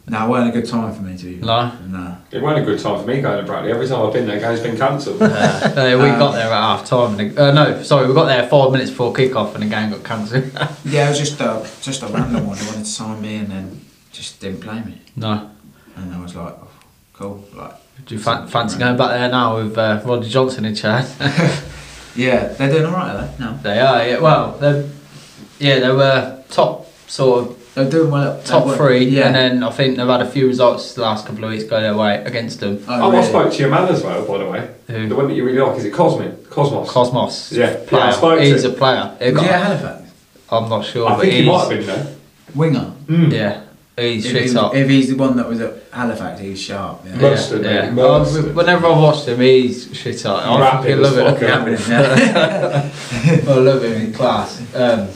No, it weren't a good time for me to. No? No. It weren't a good time for me going to Brackley. Every time I've been there, game's been cancelled. Uh, we got there at half time. And the, uh, no, sorry, we got there five minutes before kick off and the game got cancelled. [laughs] Yeah, it was just a just a random one. They wanted to sign me and then just didn't play me, no. and I was like, oh, cool. Like, Do you fa- fancy going back there now with uh, Roddy Johnson in charge? [laughs] [laughs] yeah, they're doing all right, are they? No, they are, yeah. Well, they yeah, they were top sort of they're doing well. top They three, Yeah. and then I think they've had a few results the last couple of weeks go their way against them. oh, Oh, I really? spoke to your man as well, by the way. Who? The one that you really like, is it Cosmin? Cosmos? Cosmos, Yeah, player. yeah, I spoke to He's a player. He Was he at Halifax? I'm not sure, I but think he might have been there. Winger. Mm. yeah, he's If, shit he, up. if he's the one that was at Halifax, he's sharp. Yeah. Must yeah, been, yeah. must Oh, whenever I watched him, he's shit up. I Rapid fucking love as it. fuck, [laughs] [laughs] I love him in class. Um,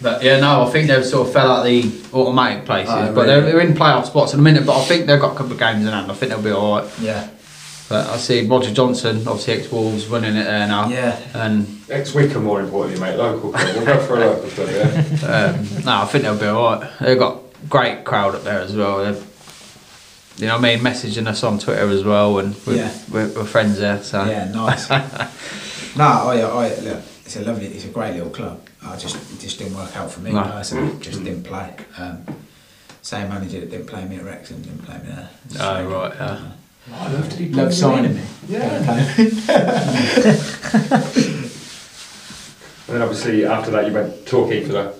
but yeah, no, I think they've sort of fell out the automatic places, Oh, but they're, they're in playoff spots at the minute. But I think they've got a couple of games in hand. I think they'll be all right. yeah. But I see Roger Johnson, obviously ex Wolves, running it there now. Yeah. And Ex Wycombe, more importantly, mate. Local club. We'll go for a local club, yeah. [laughs] um, no, I think they'll be all right. They've got great crowd up there as well. They've, you know what I mean? Messaging us on Twitter as well, and we're, Yeah. we're, we're friends there. So Yeah, nice. [laughs] no, I, I, look, it's a lovely, it's a great little club. I just, it just didn't work out for me No. personally. Just didn't play. Um, same manager that didn't play me at Wrexham didn't play me there. Oh, right, yeah. I love to Love signing me. Yeah. And then obviously after that you went Torquay for the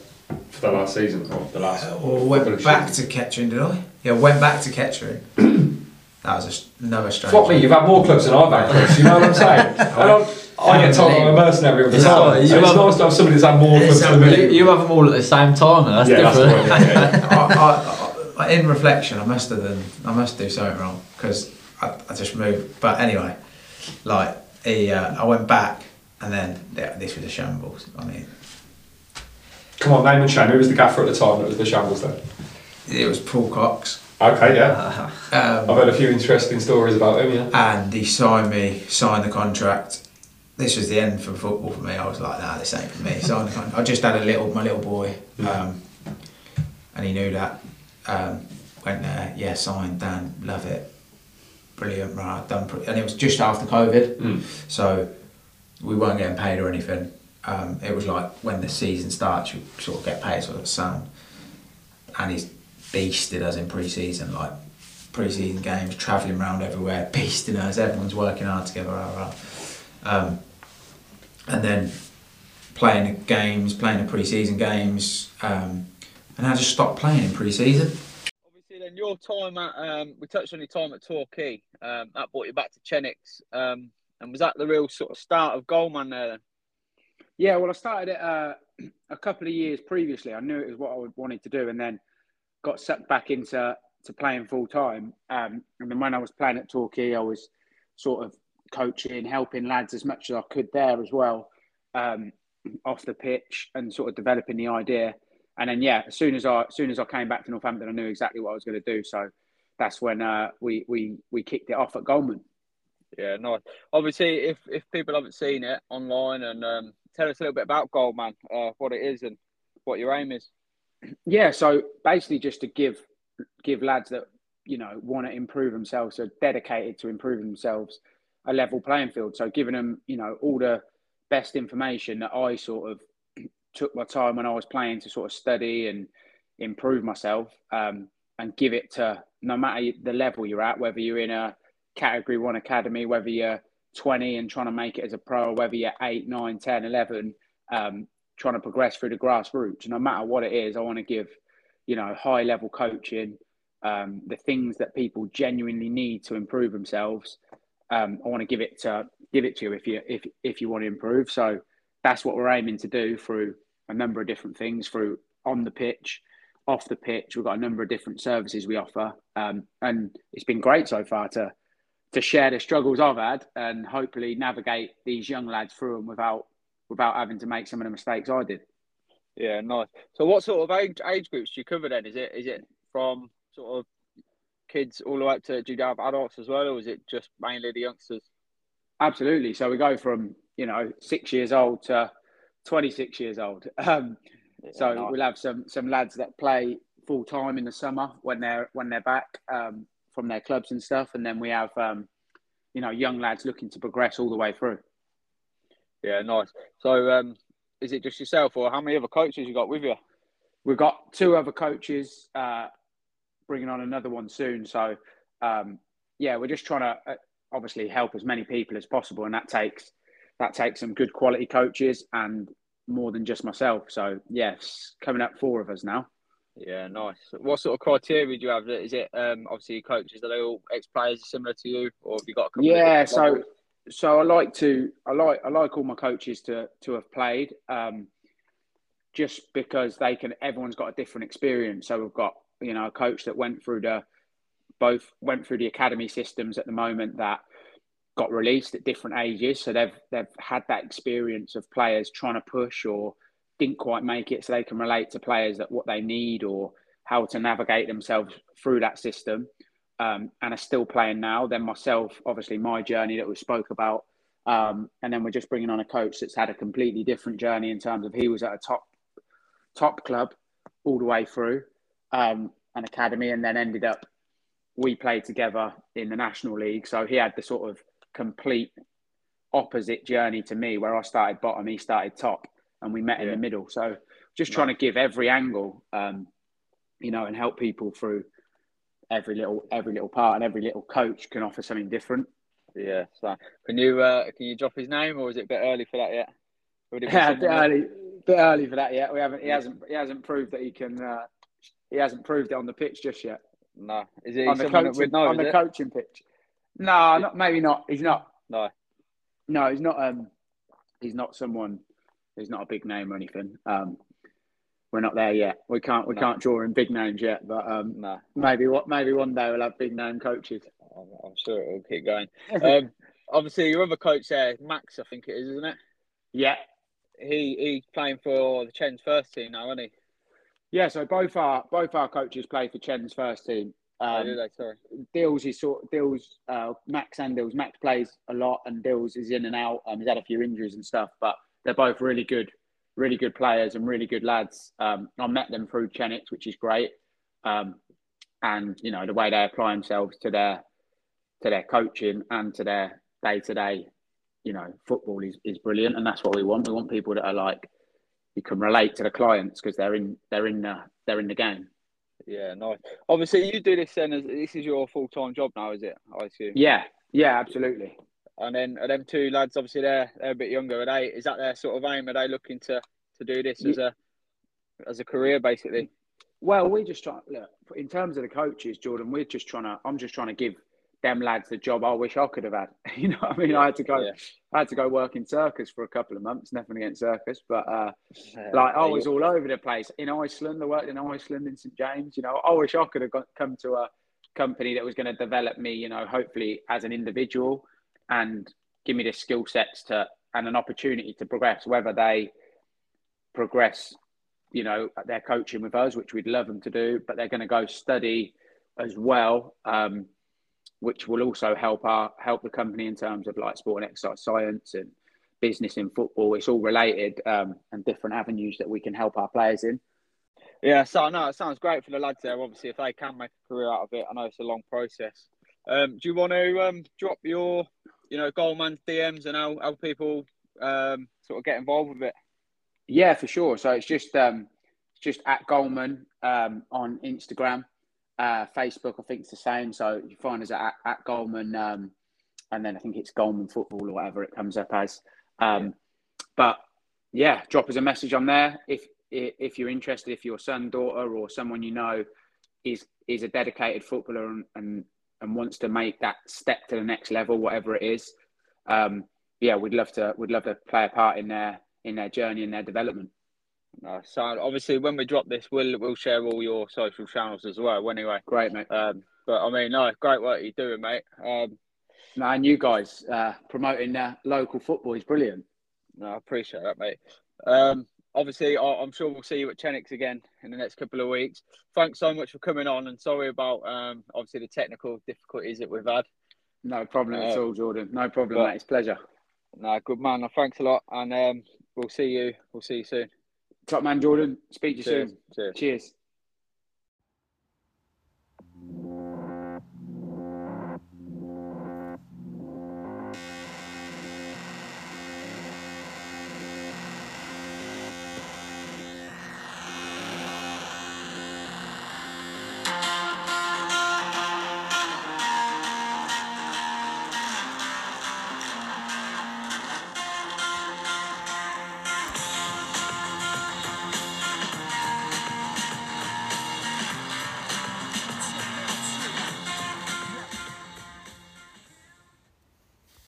for the last season or the last. Or couple went back seasons. to Kettering, did I? Yeah, went back to Kettering. [clears throat] that was just another strange. Fuck me, you've had more clubs than I've had, Clubs, You know what I'm saying? [laughs] I, get told I'm a mercenary all the It's time. alright, you it's nice to have somebody that's had more than You, me. you have them all at the same time. though, That's yeah, different. one. Yeah, yeah. [laughs] I, I, I, in reflection, I must have done, I must do something wrong because I, I just moved. But anyway, like he, uh, I went back, and then yeah, this was a shambles. I mean, Come on, name and shame. Who was the gaffer at the time that was the shambles then? it was Paul Cox, Okay, yeah. I've um, heard a few interesting stories about him, yeah. and he signed me, signed the contract. This was the end for football for me. I was like, nah, this ain't for me. The contract. I just had a little, my little boy, um, and he knew that. Um, went there, yeah, signed, Dan, love it, brilliant, right, done, pre- and it was just after COVID. Mm. So we weren't getting paid or anything. Um, it was like when the season starts, you sort of get paid sort of sound. And he's beasted us in pre-season, like pre-season games, travelling around everywhere, [laughs] beasting us. Everyone's working hard together. Rah, rah. Um, and then playing the games, playing the pre-season games, um, and I just stopped playing in pre-season. Obviously, then your time at um, we touched on your time at Torquay. Um, that brought you back to Chenecks, um, and was that the real sort of start of Goalman there? Yeah, well, I started it uh, [clears throat] a couple of years previously. I knew it was what I wanted to do, and then got sucked back into to playing full time. Um, and then when I was playing at Torquay, I was sort of coaching, helping lads as much as I could there as well, um, off the pitch, and sort of developing the idea. And then yeah, as soon as I as soon as I came back to Northampton, I knew exactly what I was going to do. So that's when uh, we we we kicked it off at Goalman. Yeah, nice. Obviously, if if people haven't seen it online, and um, tell us a little bit about Goalman, uh, what it is, and what your aim is. Yeah, so basically just to give give lads that you know want to improve themselves, are dedicated to improving themselves, a level playing field. So giving them you know all the best information that I sort of [clears throat] took my time when I was playing to sort of study and improve myself, um, and give it to no matter the level you're at, whether you're in a category one academy, whether you're 20 and trying to make it as a pro, whether you're 8, 9, 10, 11, um, trying to progress through the grassroots. No matter what it is, I want to give, you know, high level coaching, um, the things that people genuinely need to improve themselves. Um, I want to give it to give it to you if you if if you want to improve. So that's what we're aiming to do through a number of different things through on the pitch, off the pitch. We've got a number of different services we offer, um, and it's been great so far to to share the struggles I've had and hopefully navigate these young lads through them without without having to make some of the mistakes I did. Yeah, nice. So, what sort of age age groups do you cover then? Is it is it from sort of kids all the way up to do you have adults as well, or is it just mainly the youngsters? Absolutely. So we go from you know six years old to twenty six years old. [laughs] Um, Yeah, so nice. we'll have some some lads that play full time in the summer when they're when they're back um, from their clubs and stuff, and then we have um, you know young lads looking to progress all the way through. Yeah, nice. So, um, is it just yourself, or how many other coaches you got with you? We've got two other coaches uh, bringing on another one soon. So, um, yeah, we're just trying to uh, obviously help as many people as possible, and that takes that takes some good quality coaches and more than just myself. So, yes, coming up four of us now. Yeah, nice. What sort of criteria do you have? Is it um, obviously coaches that are they all ex players similar to you, or have you got a couple? Yeah, of so levels? so I like to I like I like all my coaches to to have played, um, just because they can. Everyone's got a different experience. So we've got you know a coach that went through the both went through the academy systems at the moment that got released at different ages. So they've they've had that experience of players trying to push or didn't quite make it, so they can relate to players that what they need or how to navigate themselves through that system. Um, and are still playing now. Then myself, obviously, my journey that we spoke about, um, and then we're just bringing on a coach that's had a completely different journey in terms of he was at a top top club all the way through um, an academy, and then ended up we played together in the national league. So he had the sort of complete opposite journey to me, where I started bottom, he started top, and we met in the middle. So just trying to give every angle, um, you know, and help people through every little every little part, and every little coach can offer something different. yeah. So can you uh, can you drop his name, or is it a bit early for that yet? Would it be Yeah, a bit early, bit early for that yet. We haven't. He hasn't. He hasn't proved that he can. Uh, he hasn't proved it on the pitch just yet. No, is he on the coaching, would know? on the it? coaching pitch. No, not maybe not. He's not. No. No, he's not. Um, he's not someone. He's not a big name or anything. Um, we're not there yet. We can't. We No. can't draw in big names yet. But um, No, maybe what? Maybe one day we'll have big name coaches. I'm, I'm sure it will keep going. [laughs] Um, obviously, your other coach there, Max, I think it is, isn't it? yeah, He he's playing for the Chen's first team now, isn't he? Yeah. So both our both our coaches play for Chen's first team. oh, Um, do they? Sorry. Dills is sort Dills, uh, Max and Dills. Max plays a lot, and Dills is in and out. Um, he's had a few injuries and stuff, but they're both really good, really good players and really good lads. Um, I met them through Chenecks, which is great. Um, and you know the way they apply themselves to their to their coaching and to their day to day, you know, football is, is brilliant, and that's what we want. We want people that are like you can relate to the clients because they're in they're in the they're in the game. Yeah, nice. Obviously, you do this then. As, this is your full time job now, is it? I assume. Yeah, yeah, absolutely. And then are them two lads, obviously they're they're a bit younger. Are they? Is that their sort of aim? Are they looking to to do this as a as a career, basically? Well, we're just trying. Look, in terms of the coaches, Jordan, we're just trying to. I'm just trying to give them lads the job I wish I could have had. [laughs] You know, what I mean, I had to go. Yeah. I had to go work in circus for a couple of months. Nothing against circus, but uh, Yeah. like I Yeah, was all over the place in Iceland. I worked in Iceland in St James. You know, I wish I could have got, come to a company that was going to develop me. You know, hopefully as an individual and give me the skill sets to and an opportunity to progress. Whether they progress, you know, their coaching with us, which we'd love them to do, but they're going to go study as well. Um, which will also help our help the company in terms of like sport and exercise science and business in football. It's all related um, and different avenues that we can help our players in. Yeah, so no, it sounds great for the lads there. Obviously, if they can make a career out of it, I know it's a long process. Um, do you want to um, drop your, you know, Goalman's DMs and how, how people um, sort of get involved with it? Yeah, for sure. So it's just um, just at Goalman um, on Instagram, uh, Facebook. I think it's the same. So you find us at, at Goalman, um, and then I think it's Goalman Football or whatever it comes up as. Um, But yeah, drop us a message on there if if you're interested. If your son, daughter, or someone you know is is a dedicated footballer and and, and wants to make that step to the next level, whatever it is. Um, yeah, we'd love to. We'd love to play a part in their in their journey and their development. No, so obviously, when we drop this, we'll we'll share all your social channels as well. Anyway, Great, mate. um, but I mean, no, great work you're doing, mate. Um, No, and you guys uh, promoting uh, local football is brilliant. no, I appreciate that, mate. Um, obviously, I, I'm sure we'll see you at Chenecks again in the next couple of weeks. Thanks so much for coming on, and sorry about um, obviously the technical difficulties that we've had. No problem at Uh, all, Jordan. No problem, but- mate. It's a pleasure. No, good man. No, Thanks a lot, and um, we'll see you. We'll see you soon. Top man, Jordan. Speak to you Cheers. soon. Cheers. Cheers.